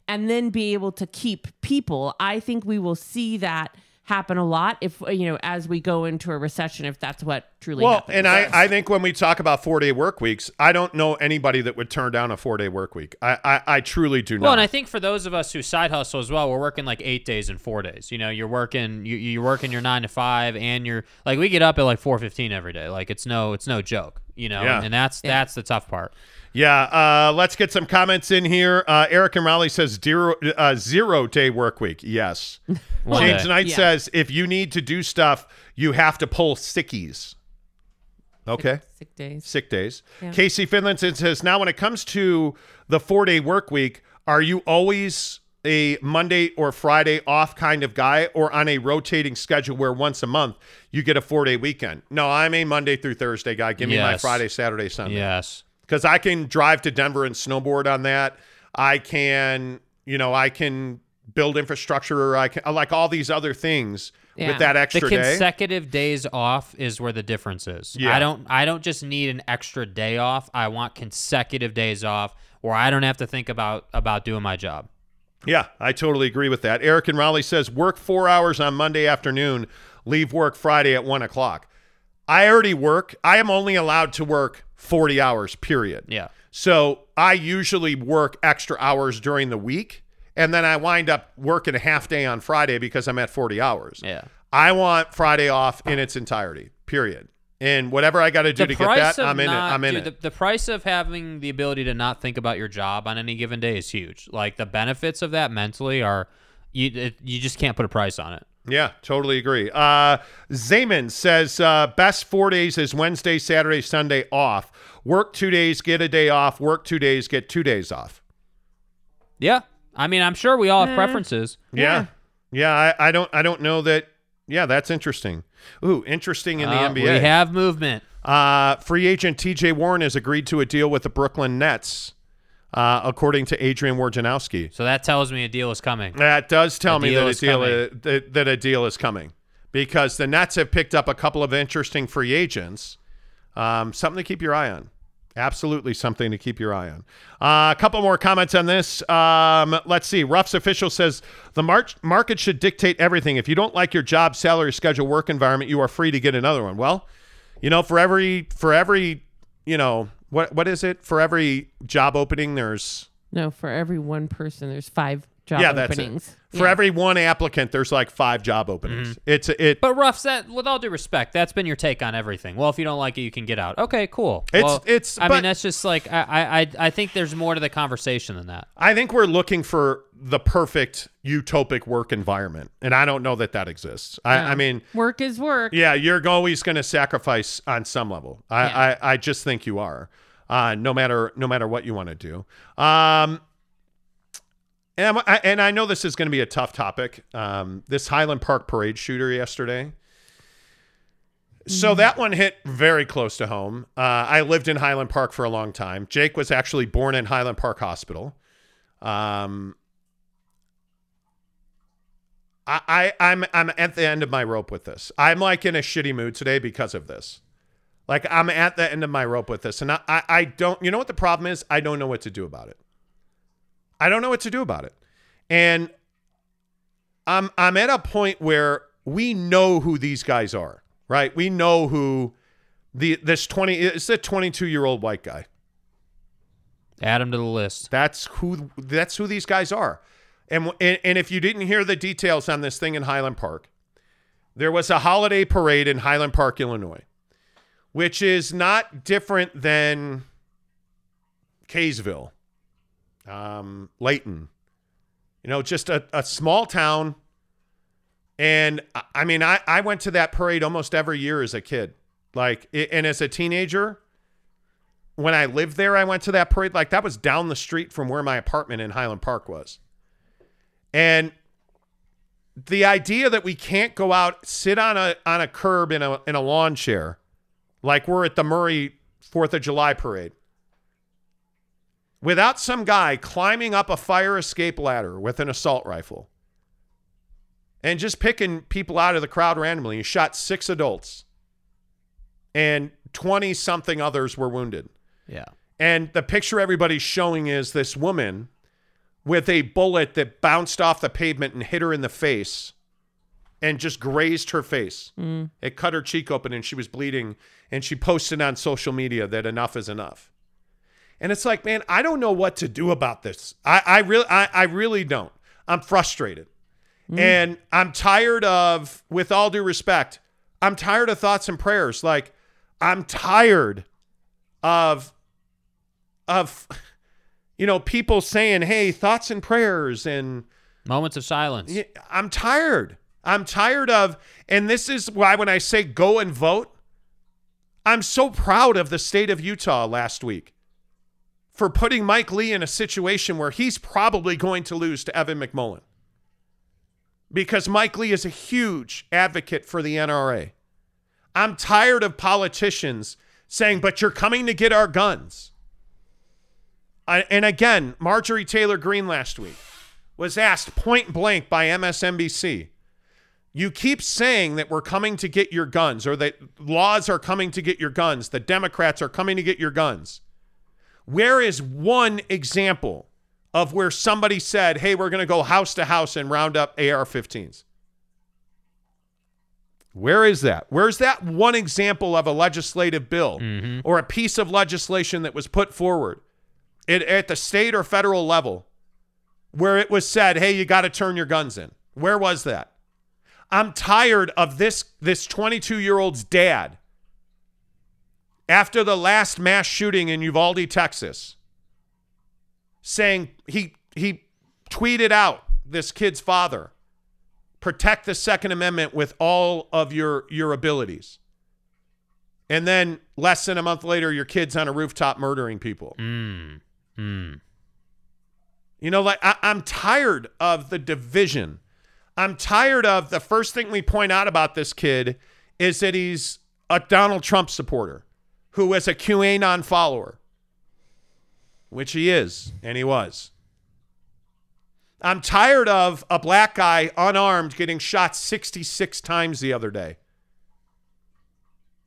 and then be able to keep people. I think we will see that happen a lot if uh, you know as we go into a recession if that's what truly happens. Well, happens. and I, I think when we talk about four day work weeks, I don't know anybody that would turn down a four day work week. I, I, I truly do Well, not. and I think for those of us who side hustle as well, we're working like eight days and four days. You know, you're working you, you're working your nine to five, and you're like we get up at like four fifteen every day. Like it's no it's no joke. You know, Yeah. and that's that's the tough part. Yeah, uh, let's get some comments in here. Uh, Eric and Raleigh says zero, uh, zero day work week. Yes. One James day. Knight Yeah. says if you need to do stuff, you have to pull sickies. Okay. sick days. sick days. Yeah. Casey Finlinson says, now when it comes to the four day work week, are you always a Monday or Friday off kind of guy or on a rotating schedule where once a month you get a four day weekend? No, I'm a Monday through Thursday guy. Give me my Friday, Saturday, Sunday. Yes. Because I can drive to Denver and snowboard on that. I can, you know, I can build infrastructure. Or I can uh, like all these other things Yeah. with that The extra day. consecutive days off is where the difference is. Yeah. I don't I don't just need an extra day off. I want consecutive days off where I don't have to think about about doing my job. Yeah, I totally agree with that. Eric and Raleigh says work four hours on Monday afternoon, leave work Friday at one o'clock. I already work. I am only allowed to work 40 hours, period. Yeah. So I usually work extra hours during the week, and then I wind up working a half day on Friday because I'm at 40 hours. Yeah. I want Friday off in its entirety, period. And whatever I got to do to get that, I'm in it. I'm in dude, it. The, the price of having the ability to not think about your job on any given day is huge. Like the benefits of that mentally are you it, you just can't put a price on it. Yeah, totally agree. Uh, Zayman says uh, best four days is Wednesday, Saturday, Sunday off. Work two days, get a day off. Work two days, get two days off. Yeah. I mean, I'm sure we all have preferences. Yeah, yeah. I, I don't. I don't know that. Yeah, that's interesting. Ooh, interesting in the Uh, NBA. We have movement. Uh, free agent T.J. Warren has agreed to a deal with the Brooklyn Nets, uh, according to Adrian Wojnarowski. So that tells me a deal is coming. That does tell A me that a deal is, that, that a deal is coming because the Nets have picked up a couple of interesting free agents. Um, something to keep your eye on. Absolutely something to keep your eye on. Uh, a couple more comments on this. Um, let's see. Ruff's official says the mar- market should dictate everything. If you don't like your job, salary, schedule, work environment, you are free to get another one. Well, you know, for every for every you know what what is it? For every job opening, there's No, for every one person, there's five job yeah, that's openings. it. For Yeah. every one applicant, there's like five job openings. It's it. But Ruff, that with all due respect, that's been your take on everything. Well, if you don't like it, you can get out. Okay, cool. It's- Well, it's- I but- mean, that's just like I, I I I think there's more to the conversation than that. I think we're looking for the perfect utopic work environment, and I don't know that that exists. I, I mean, work is work. yeah, you're always going to sacrifice on some level. I, Yeah. I, I just think you are, uh, no matter no matter what you want to do. Um, and, I, and I know this is going to be a tough topic. Um, this Highland Park parade shooter yesterday. So that one hit very close to home. Uh, I lived in Highland Park for a long time. Jake was actually born in Highland Park Hospital. Um, I, I I'm I'm at the end of my rope with this. I'm like in a shitty mood today because of this. Like I'm at the end of my rope with this, and I, I I don't. You know what the problem is? I don't know what to do about it. I don't know what to do about it, and I'm I'm at a point where we know who these guys are, right? We know who the this twenty it's a 22 year old white guy. Add him to the list. That's who that's who these guys are. And, and and if you didn't hear the details on this thing in Highland Park, there was a holiday parade in Highland Park, Illinois, which is not different than Kaysville, um, Layton. You know, just a, a small town. And I- mean, I, I went to that parade almost every year as a kid. Like, and as a teenager, when I lived there, I went to that parade. Like that was down the street from where my apartment in Highland Park was. And the idea that we can't go out, sit on a on a curb in a in a lawn chair, like we're at the Murray Fourth of July parade, without some guy climbing up a fire escape ladder with an assault rifle and just picking people out of the crowd randomly. He shot six adults, and twenty something others were wounded. Yeah. And the picture everybody's showing is this woman with a bullet that bounced off the pavement and hit her in the face and just grazed her face. Mm. It cut her cheek open and she was bleeding. And she posted on social media that enough is enough. And it's like, man, I don't know what to do about this. I, I really, I, I really don't. I'm frustrated. Mm-hmm. And I'm tired of, with all due respect, I'm tired of thoughts and prayers. Like, I'm tired of, of, <laughs> you know, people saying, hey, thoughts and prayers and, Moments of silence. I'm tired. I'm tired of, and this is why when I say go and vote, I'm so proud of the state of Utah last week for putting Mike Lee in a situation where he's probably going to lose to Evan McMullin because Mike Lee is a huge advocate for the NRA. I'm tired of politicians saying, but you're coming to get our guns. I, and again, Marjorie Taylor Greene last week was asked point blank by MSNBC. You keep saying that we're coming to get your guns or that laws are coming to get your guns, the Democrats are coming to get your guns. Where is one example of where somebody said, hey, we're going to go house to house and round up AR 15s? Where is that? Where's that one example of a legislative bill mm-hmm. or a piece of legislation that was put forward it, at the state or federal level where it was said, "Hey, you got to turn your guns in." Where was that? I'm tired of this this 22-year-old's dad after the last mass shooting in Uvalde, Texas, saying he he tweeted out this kid's father, protect the Second Amendment with all of your your abilities. And then less than a month later, your kid's on a rooftop murdering people. Mm. Mm. You know, like I, I'm tired of the division. I'm tired of the first thing we point out about this kid is that he's a Donald Trump supporter who is a QAnon follower, which he is, and he was. I'm tired of a black guy unarmed getting shot 66 times the other day.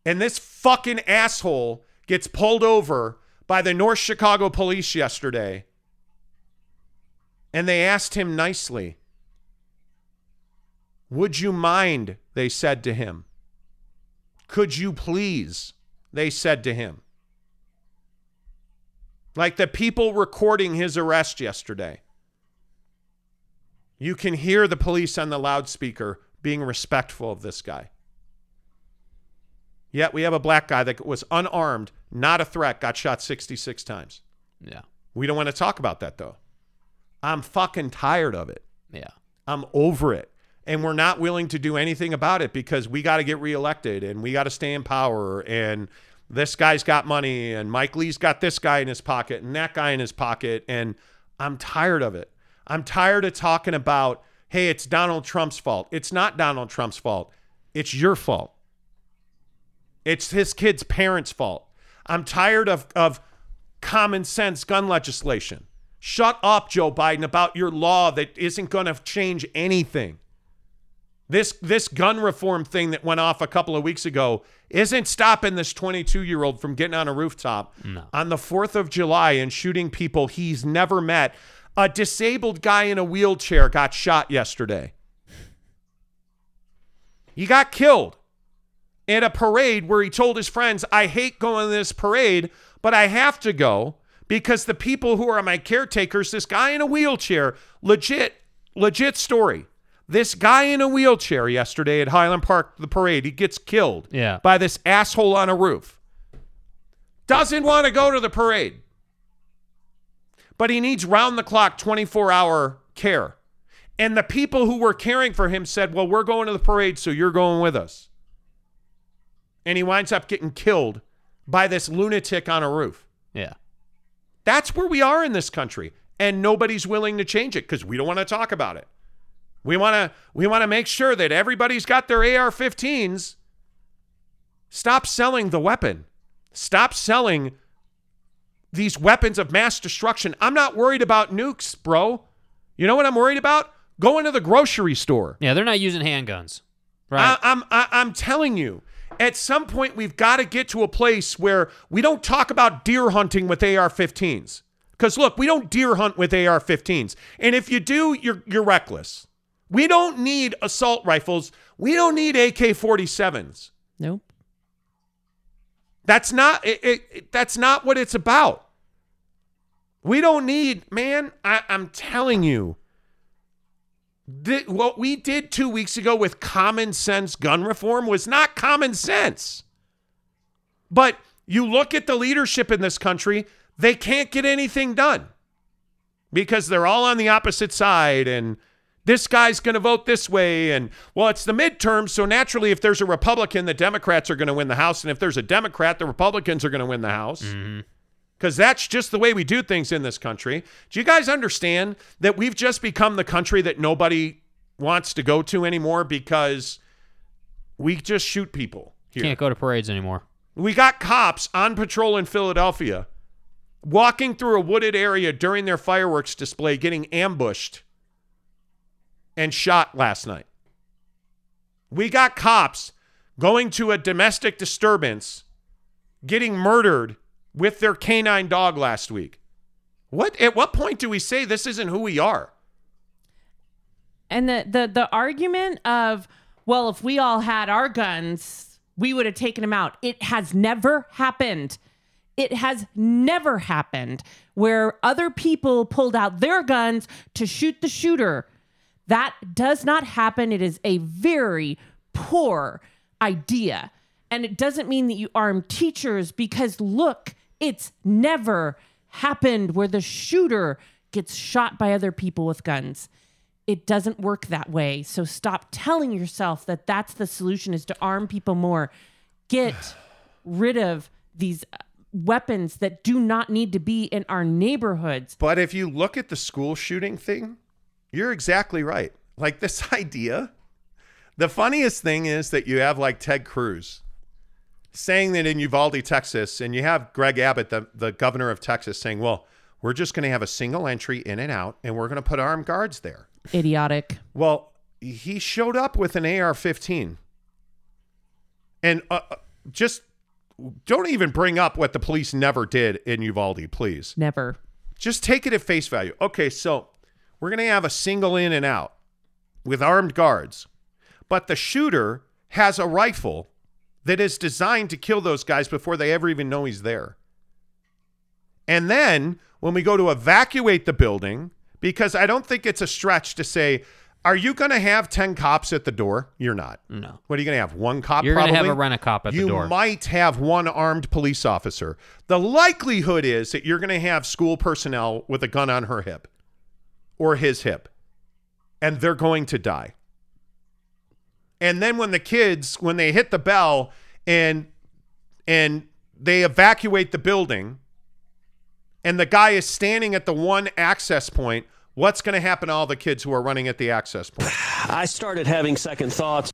And this fucking asshole gets pulled over by the North Chicago police yesterday. And they asked him nicely, Would you mind? They said to him. Could you please? They said to him. Like the people recording his arrest yesterday. You can hear the police on the loudspeaker being respectful of this guy. Yet we have a black guy that was unarmed, not a threat, got shot 66 times. Yeah. We don't want to talk about that though. I'm fucking tired of it. Yeah. I'm over it. And we're not willing to do anything about it because we got to get reelected and we got to stay in power. And this guy's got money and Mike Lee's got this guy in his pocket and that guy in his pocket. And I'm tired of it. I'm tired of talking about, hey, it's Donald Trump's fault. It's not Donald Trump's fault. It's your fault. It's his kid's parents' fault. I'm tired of, of common sense gun legislation. Shut up, Joe Biden, about your law that isn't going to change anything. This this gun reform thing that went off a couple of weeks ago isn't stopping this 22 year old from getting on a rooftop No. on the 4th of July and shooting people he's never met. A disabled guy in a wheelchair got shot yesterday. He got killed at a parade where he told his friends, I hate going to this parade, but I have to go because the people who are my caretakers, this guy in a wheelchair, legit, legit story. This guy in a wheelchair yesterday at Highland Park, the parade, he gets killed Yeah. by this asshole on a roof. Doesn't want to go to the parade, but he needs round the clock, 24 hour care. And the people who were caring for him said, Well, we're going to the parade, so you're going with us. And he winds up getting killed by this lunatic on a roof. Yeah. That's where we are in this country. And nobody's willing to change it because we don't want to talk about it. We want to we want to make sure that everybody's got their AR-15s. Stop selling the weapon. Stop selling these weapons of mass destruction. I'm not worried about nukes, bro. You know what I'm worried about? Going to the grocery store. Yeah, they're not using handguns. Right. I, I'm I, I'm telling you, at some point we've got to get to a place where we don't talk about deer hunting with AR-15s. Because look, we don't deer hunt with AR-15s, and if you do, you're you're reckless. We don't need assault rifles. We don't need AK 47s. Nope. That's not it, it, it- that's not what it's about. We don't need, man, I, I'm telling you. th- what we did two weeks ago with common sense gun reform was not common sense. But you look at the leadership in this country, they can't get anything done because they're all on the opposite side and this guy's going to vote this way and well it's the midterms so naturally if there's a republican the democrats are going to win the house and if there's a democrat the republicans are going to win the house. Mm-hmm. Because that's just the way we do things in this country. Do you guys understand that we've just become the country that nobody wants to go to anymore because we just shoot people here? Can't go to parades anymore. we got cops on patrol in Philadelphia walking through a wooded area during their fireworks display, getting ambushed and shot last night. We got cops going to a domestic disturbance, getting murdered with their canine dog last week. What at what point do we say this isn't who we are? And the the the argument of well, if we all had our guns, we would have taken them out. It has never happened. It has never happened where other people pulled out their guns to shoot the shooter. That does not happen. It is a very poor idea. And it doesn't mean that you arm teachers because look, it's never happened where the shooter gets shot by other people with guns. It doesn't work that way. So stop telling yourself that that's the solution is to arm people more. Get <sighs> rid of these uh, weapons that do not need to be in our neighborhoods. But if you look at the school shooting thing, you're exactly right. Like this <laughs> idea, the funniest thing is that you have like Ted Cruz saying that in Uvalde, Texas, and you have Greg Abbott, the, the governor of Texas, saying, well, we're just going to have a single entry in and out, and we're going to put armed guards there. Idiotic. Well, he showed up with an AR 15. And uh, uh, just don't even bring up what the police never did in Uvalde, please Never. just take it at face value. Okay, so we're going to have a single in and out with armed guards, but the shooter has a rifle that is designed to kill those guys before they ever even know he's there. And then when we go to evacuate the building, because I don't think it's a stretch to say, are you going to have 10 cops at the door? You're not. No. What are you going to have? One cop You're gonna have a rent-a-cop at the door. you might have one armed police officer. The likelihood is that you're going to have school personnel with a gun on her hip or his hip, and they're going to die. And then when the kids, when they hit the bell and and they evacuate the building, and the guy is standing at the one access point, what's going to happen to all the kids who are running at the access point? <sighs> I started having second thoughts.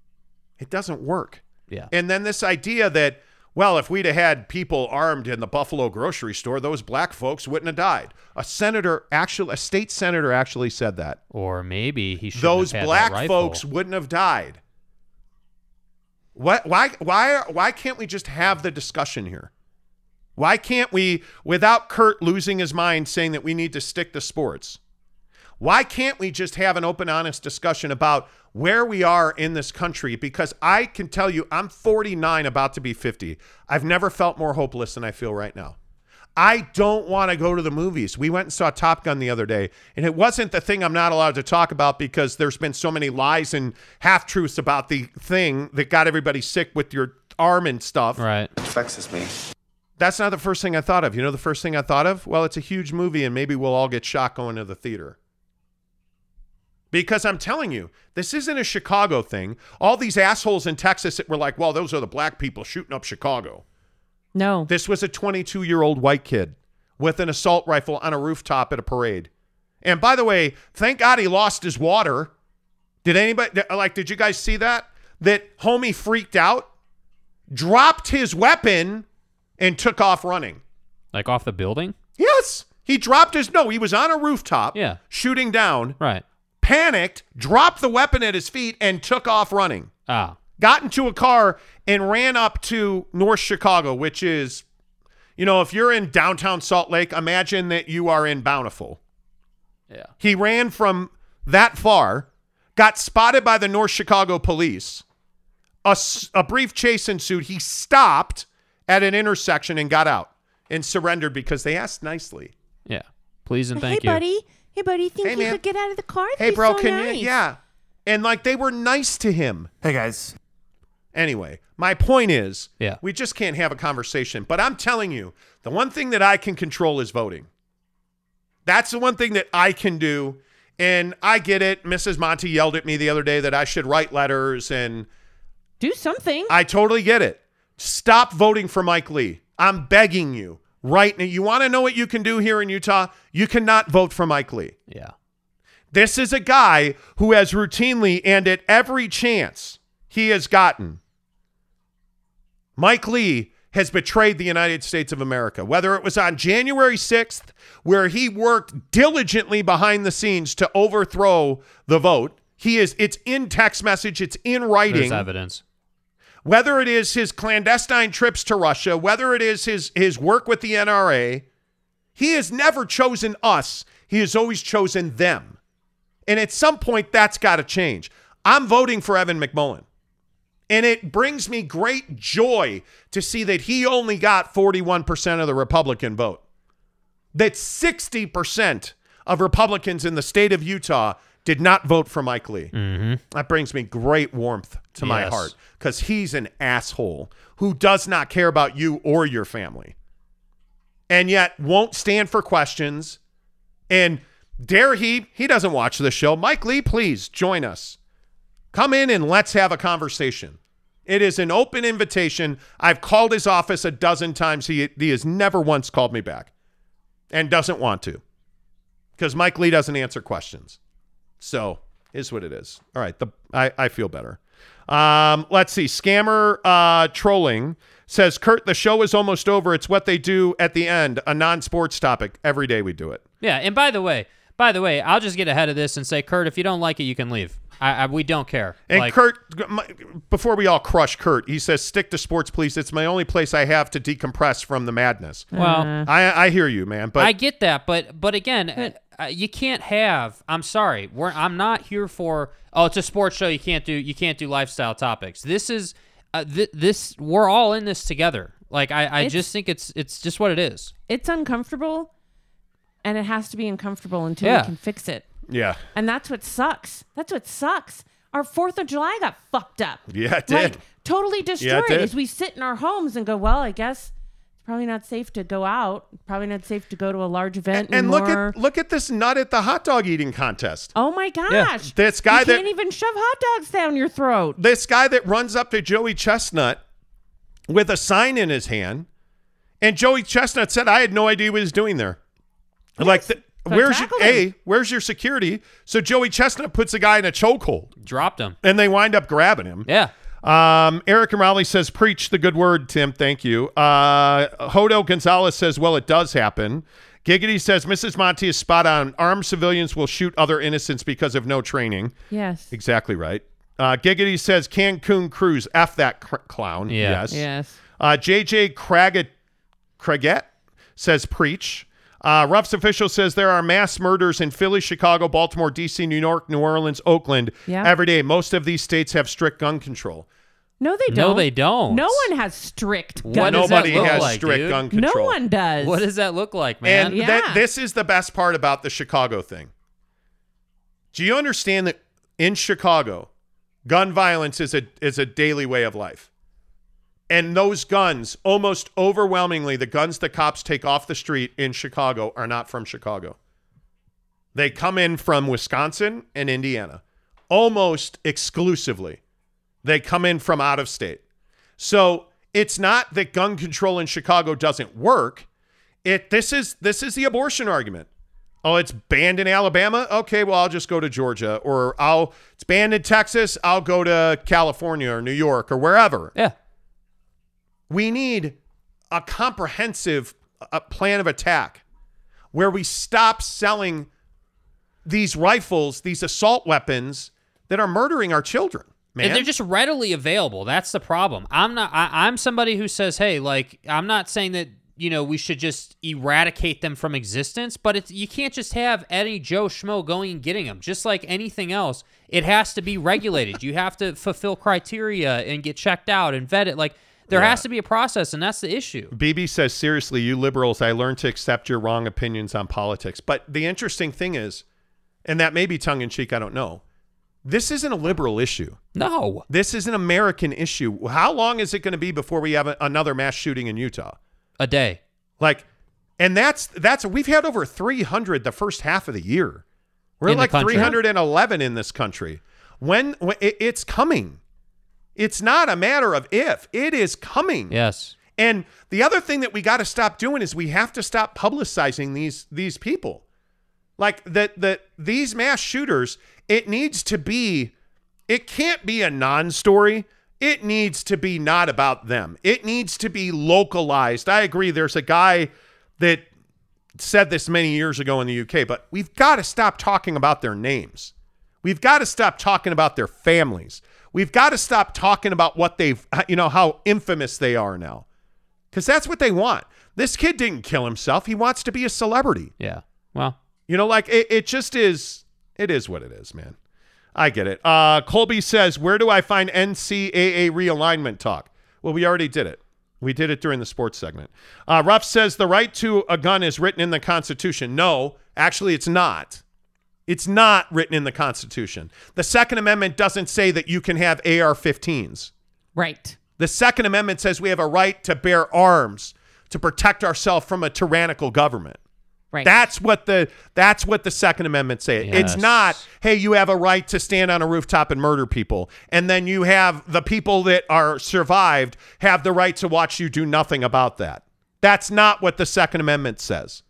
It doesn't work. Yeah. And then this idea that, well, if we'd have had people armed in the Buffalo grocery store, those black folks wouldn't have died. A senator, actually, a state senator actually said that. Or maybe he should. Those black folks wouldn't have died. What? Why? Why? Why can't we just have the discussion here? Why can't we, without Kurt losing his mind, saying that we need to stick to sports? Why can't we just have an open, honest discussion about where we are in this country? Because I can tell you, I'm 49, about to be 50. I've never felt more hopeless than I feel right now. I don't want to go to the movies. We went and saw Top Gun the other day, and it wasn't the thing I'm not allowed to talk about because there's been so many lies and half truths about the thing that got everybody sick with your arm and stuff. Right. Vexes me. That's not the first thing I thought of. You know the first thing I thought of? Well, it's a huge movie, and maybe we'll all get shot going to the theater. Because I'm telling you, this isn't a Chicago thing. All these assholes in Texas that were like, well, those are the black people shooting up Chicago. No. This was a 22 year old white kid with an assault rifle on a rooftop at a parade. And by the way, thank God he lost his water. Did anybody, like, did you guys see that? That homie freaked out, dropped his weapon, and took off running. Like off the building. Yes. He dropped his, no, he was on a rooftop Yeah. shooting down, Right. Panicked, dropped the weapon at his feet, and took off running Ah. got into a car and ran up to North Chicago, which is, you know, if you're in downtown Salt Lake, imagine that you are in Bountiful. Yeah. He ran from that far got spotted by the North Chicago police. A, a brief chase ensued. He stopped at an intersection and got out and surrendered because they asked nicely. Yeah. Please and hey, thank you. buddy. Hey, buddy. You think Hey, you man. could get out of the car? Hey, be bro, so can nice. you? Yeah. And like they were nice to him. Hey guys. Anyway, my point is, Yeah. we just can't have a conversation. But I'm telling you, the one thing that I can control is voting. That's the one thing that I can do. And I get it. Mrs. Monty yelled at me the other day that I should write letters, and Do something. I totally get it. Stop voting for Mike Lee. I'm begging you right now. You want to know what you can do here in Utah? You cannot vote for Mike Lee. Yeah. This is a guy who has routinely and at every chance he has gotten, Mike Lee has betrayed the United States of America. Whether it was on January 6th, where he worked diligently behind the scenes to overthrow the vote, he is it's in text message, it's in writing There's evidence. Whether it is his clandestine trips to Russia, whether it is his his work with the NRA, he has never chosen us. He has always chosen them. And at some point that's got to change. I'm voting for Evan McMullin. And it brings me great joy to see that he only got 41% of the Republican vote. That 60% of Republicans in the state of Utah did not vote for Mike Lee. Mm-hmm. That brings me great warmth to my heart because he's an asshole who does not care about you or your family and yet won't stand for questions. And dare he, he doesn't watch the show. Mike Lee, please join us. Come in and let's have a conversation. It is an open invitation. I've called his office a dozen times. He, he has never once called me back and doesn't want to because Mike Lee doesn't answer questions. So is what it is. All right. The I, I feel better. Um, let's see. Scammer uh, trolling says, Kurt, the show is almost over. It's what they do at the end, a non-sports topic. Every day we do it. Yeah, and by the way, by the way, I'll just get ahead of this and say, Kurt, if you don't like it, you can leave. I, I we don't care. And Like, Kurt, my, before we all crush Kurt, he says, "Stick to sports, please. It's my only place I have to decompress from the madness." Well, I, I hear you, man, but I get that, but but again, uh, you can't have. I'm sorry, we're, I'm not here for. Oh, it's a sports show. You can't do you can't do lifestyle topics. This is uh, th- this. We're all in this together. Like I, I It's- just think it's it's just what it is. It's uncomfortable, and it has to be uncomfortable until Yeah. we can fix it. Yeah, And that's what sucks. That's what sucks. Our Fourth of July got fucked up. Yeah, it Like did. totally Yeah, destroyed. did. As we sit in our homes and go, well, I guess it's probably not safe to go out. Probably not safe to go to a large event and look at look at this nut at the hot dog eating contest. oh my gosh! This guy you that- can't even shove hot dogs down your throat. This guy that runs up to Joey Chestnut with a sign in his hand, and Joey Chestnut said, "I had no idea what he was doing there." like, the, So where's your tackle a? Where's your security? So Joey Chestnut puts a guy in a chokehold, Dropped him. and they wind up grabbing him. Yeah. Um, Eric and Raleigh says, "Preach the good word, Tim. Thank you." Uh, Hodo Gonzalez says, "Well, it does happen." Giggity says, "Mrs. Monty is spot on. Armed civilians will shoot other innocents because of no training." Yes. Exactly right. Uh, Giggity says, "Cancun Cruz. F that cr- clown." Yeah. Yes. Yes. Uh, JJ Craggett, Craggett says, "Preach." Uh, Ruff's official says there are mass murders in Philly, Chicago, Baltimore, D.C., New York, New Orleans, Oakland Yeah. every day. Most of these states have strict gun control. No, they don't. No, they don't. No one has strict What gun. does that Nobody look has like, strict dude? gun control. no one does. What does that look like, man? And Yeah. that, this is the best part about the Chicago thing. Do you understand that in Chicago, gun violence is a is a daily way of life? And those guns, almost overwhelmingly, the guns the cops take off the street in Chicago are not from Chicago. They come in from Wisconsin and Indiana, almost exclusively. They come in from out of state. So it's not that gun control in Chicago doesn't work. It this is this is the abortion argument. Oh, it's banned in Alabama. Okay, well I'll just go to Georgia, or I'll it's banned in Texas. I'll go to California or New York or wherever. Yeah. We need a comprehensive uh, plan of attack where we stop selling these rifles, these assault weapons that are murdering our children. Man, And they're just readily available. That's the problem. I'm not. I, I'm somebody who says, "Hey, like, I'm not saying that you know, we should just eradicate them from existence. But it's you can't just have any Joe Schmo going and getting them. Just like anything else, it has to be regulated. you have to fulfill criteria and get checked out and vetted. Like there Yeah. has to be a process, and that's the issue. BB says, seriously, you liberals, I learned to accept your wrong opinions on politics. But the interesting thing is, and that may be tongue in cheek, I don't know. This isn't a liberal issue. No. This is an American issue. How long is it going to be before we have a, another mass shooting in Utah? A day. Like, and that's that's we've had over 300 the first half of the year. We're In like country. 311 in this country. When, when it, it's coming, it's not a matter of if. It is coming. Yes. And the other thing that we got to stop doing is we have to stop publicizing these these people. Like that that these mass shooters, it needs to be it can't be a non-story. It needs to be not about them. It needs to be localized. I agree there's a guy that said this many years ago in the UK, but we've got to stop talking about their names. We've got to stop talking about their families. We've got to stop talking about what they've, you know, how infamous they are now. Because that's what they want. This kid didn't kill himself. He wants to be a celebrity. Yeah. Well, You know, like it, it just is, it is what it is, man. I get it. Uh, Colby says, Where do I find NCAA realignment talk? Well, we already did it. We did it during the sports segment. Uh, Ruff says, The right to a gun is written in the Constitution. No, actually, it's not. It's not written in the Constitution. The Second Amendment doesn't say that you can have AR 15s. Right. The Second Amendment says we have a right to bear arms to protect ourselves from a tyrannical government. Right. That's what the that's what the Second Amendment says. It's not, hey, you have a right to stand on a rooftop and murder people, and then you have the people that are survived have the right to watch you do nothing about that. That's not what the Second Amendment says.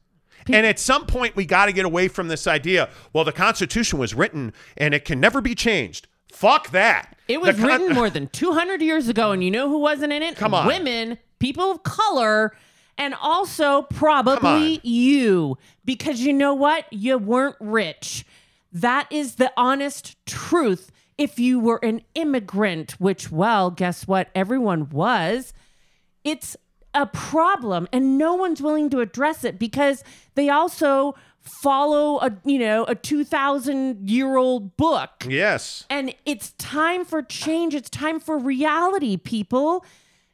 And at some point, we got to get away from this idea. Well, the Constitution was written and it can never be changed. Fuck that. It was con- written more <laughs> than 200 years ago, and you know who wasn't in it? Come on. Women, people of color, and also probably you. Because you know what? You weren't rich. That is the honest truth. If you were an immigrant, which, well, guess what? Everyone was, it's a problem, and no one's willing to address it because they also follow a you know a 2000 year old book Yes. and it's time for change it's time for reality people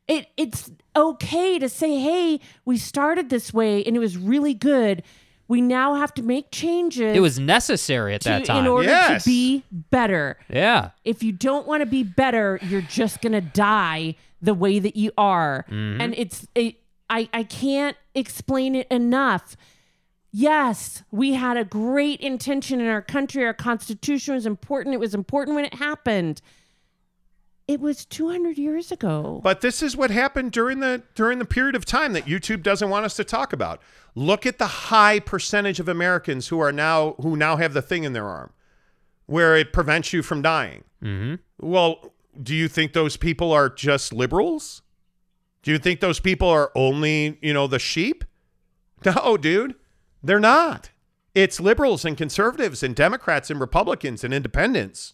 it it's okay to say hey we started this way and it was really good we now have to make changes it was necessary at to, that time. in order Yes. to be better yeah. if you don't want to be better, you're just gonna die the way that you are. And it's it, I I can't explain it enough. Yes, we had a great intention in our country. Our constitution was important. It was important when it happened. It was 200 years ago. But this is what happened during the during the period of time that YouTube doesn't want us to talk about. Look at the high percentage of Americans who are now who now have the thing in their arm, where it prevents you from dying. Mm-hmm. Well, do you think those people are just liberals? Do you think those people are only you know the sheep? No, dude, they're not. It's liberals and conservatives and Democrats and Republicans and independents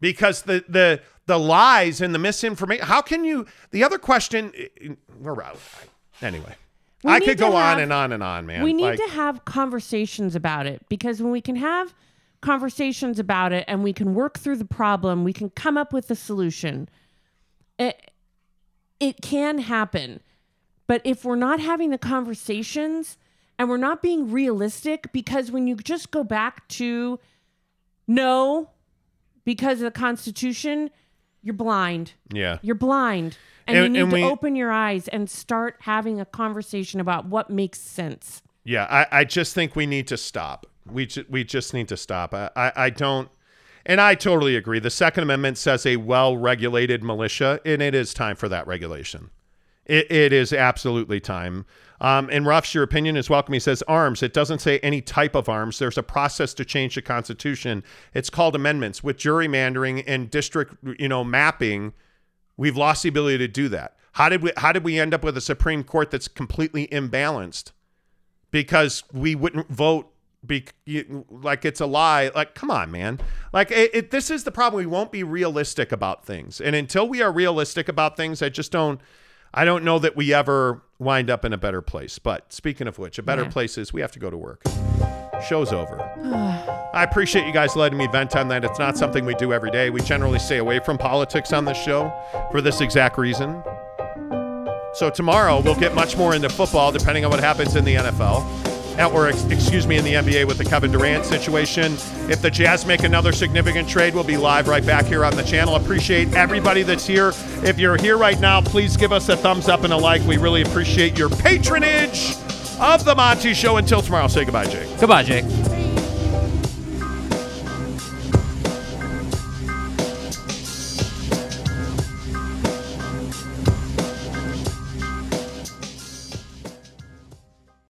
because the the the lies and the misinformation. How can you? The other question, we're out. Anyway, We I could go on and on and on, man. we need Like, to have conversations about it because when we can have conversations about it and we can work through the problem, we can come up with a solution. It, it can happen. But if we're not having the conversations and we're not being realistic, because when you just go back to no, because of the Constitution, you're blind. yeah. You're blind. And, And- you need and to we- open your eyes and start having a conversation about what makes sense. Yeah, I, I just think we need to stop. We ju- we just need to stop. I, I, I don't, and I totally agree. The Second Amendment says a well-regulated militia, and it is time for that regulation. It, it is absolutely time. Um, and Ruff's, your opinion is welcome. He says arms. It doesn't say any type of arms. There's a process to change the Constitution. It's called amendments. With gerrymandering and district, you know, mapping, we've lost the ability to do that. How did we? How did we end up with a Supreme Court that's completely imbalanced? because we wouldn't vote be you- like it's a lie like come on man like it, it, this is the problem we won't be realistic about things and until we are realistic about things i just don't I don't know that we ever wind up in a better place. But speaking of which, a better Yeah. place is we have to go to work. Show's over. I appreciate you guys letting me vent on that. It's not something we do every day. We generally stay away from politics on this show for this exact reason. So tomorrow we'll get much more into football, depending on what happens in the NFL, or ex- excuse me, in the NBA with the Kevin Durant situation. If the Jazz make another significant trade, we'll be live right back here on the channel. Appreciate everybody that's here. If you're here right now, please give us a thumbs up and a like. We really appreciate your patronage of the Monty Show. Until tomorrow, say goodbye, Jake. Goodbye, Jake.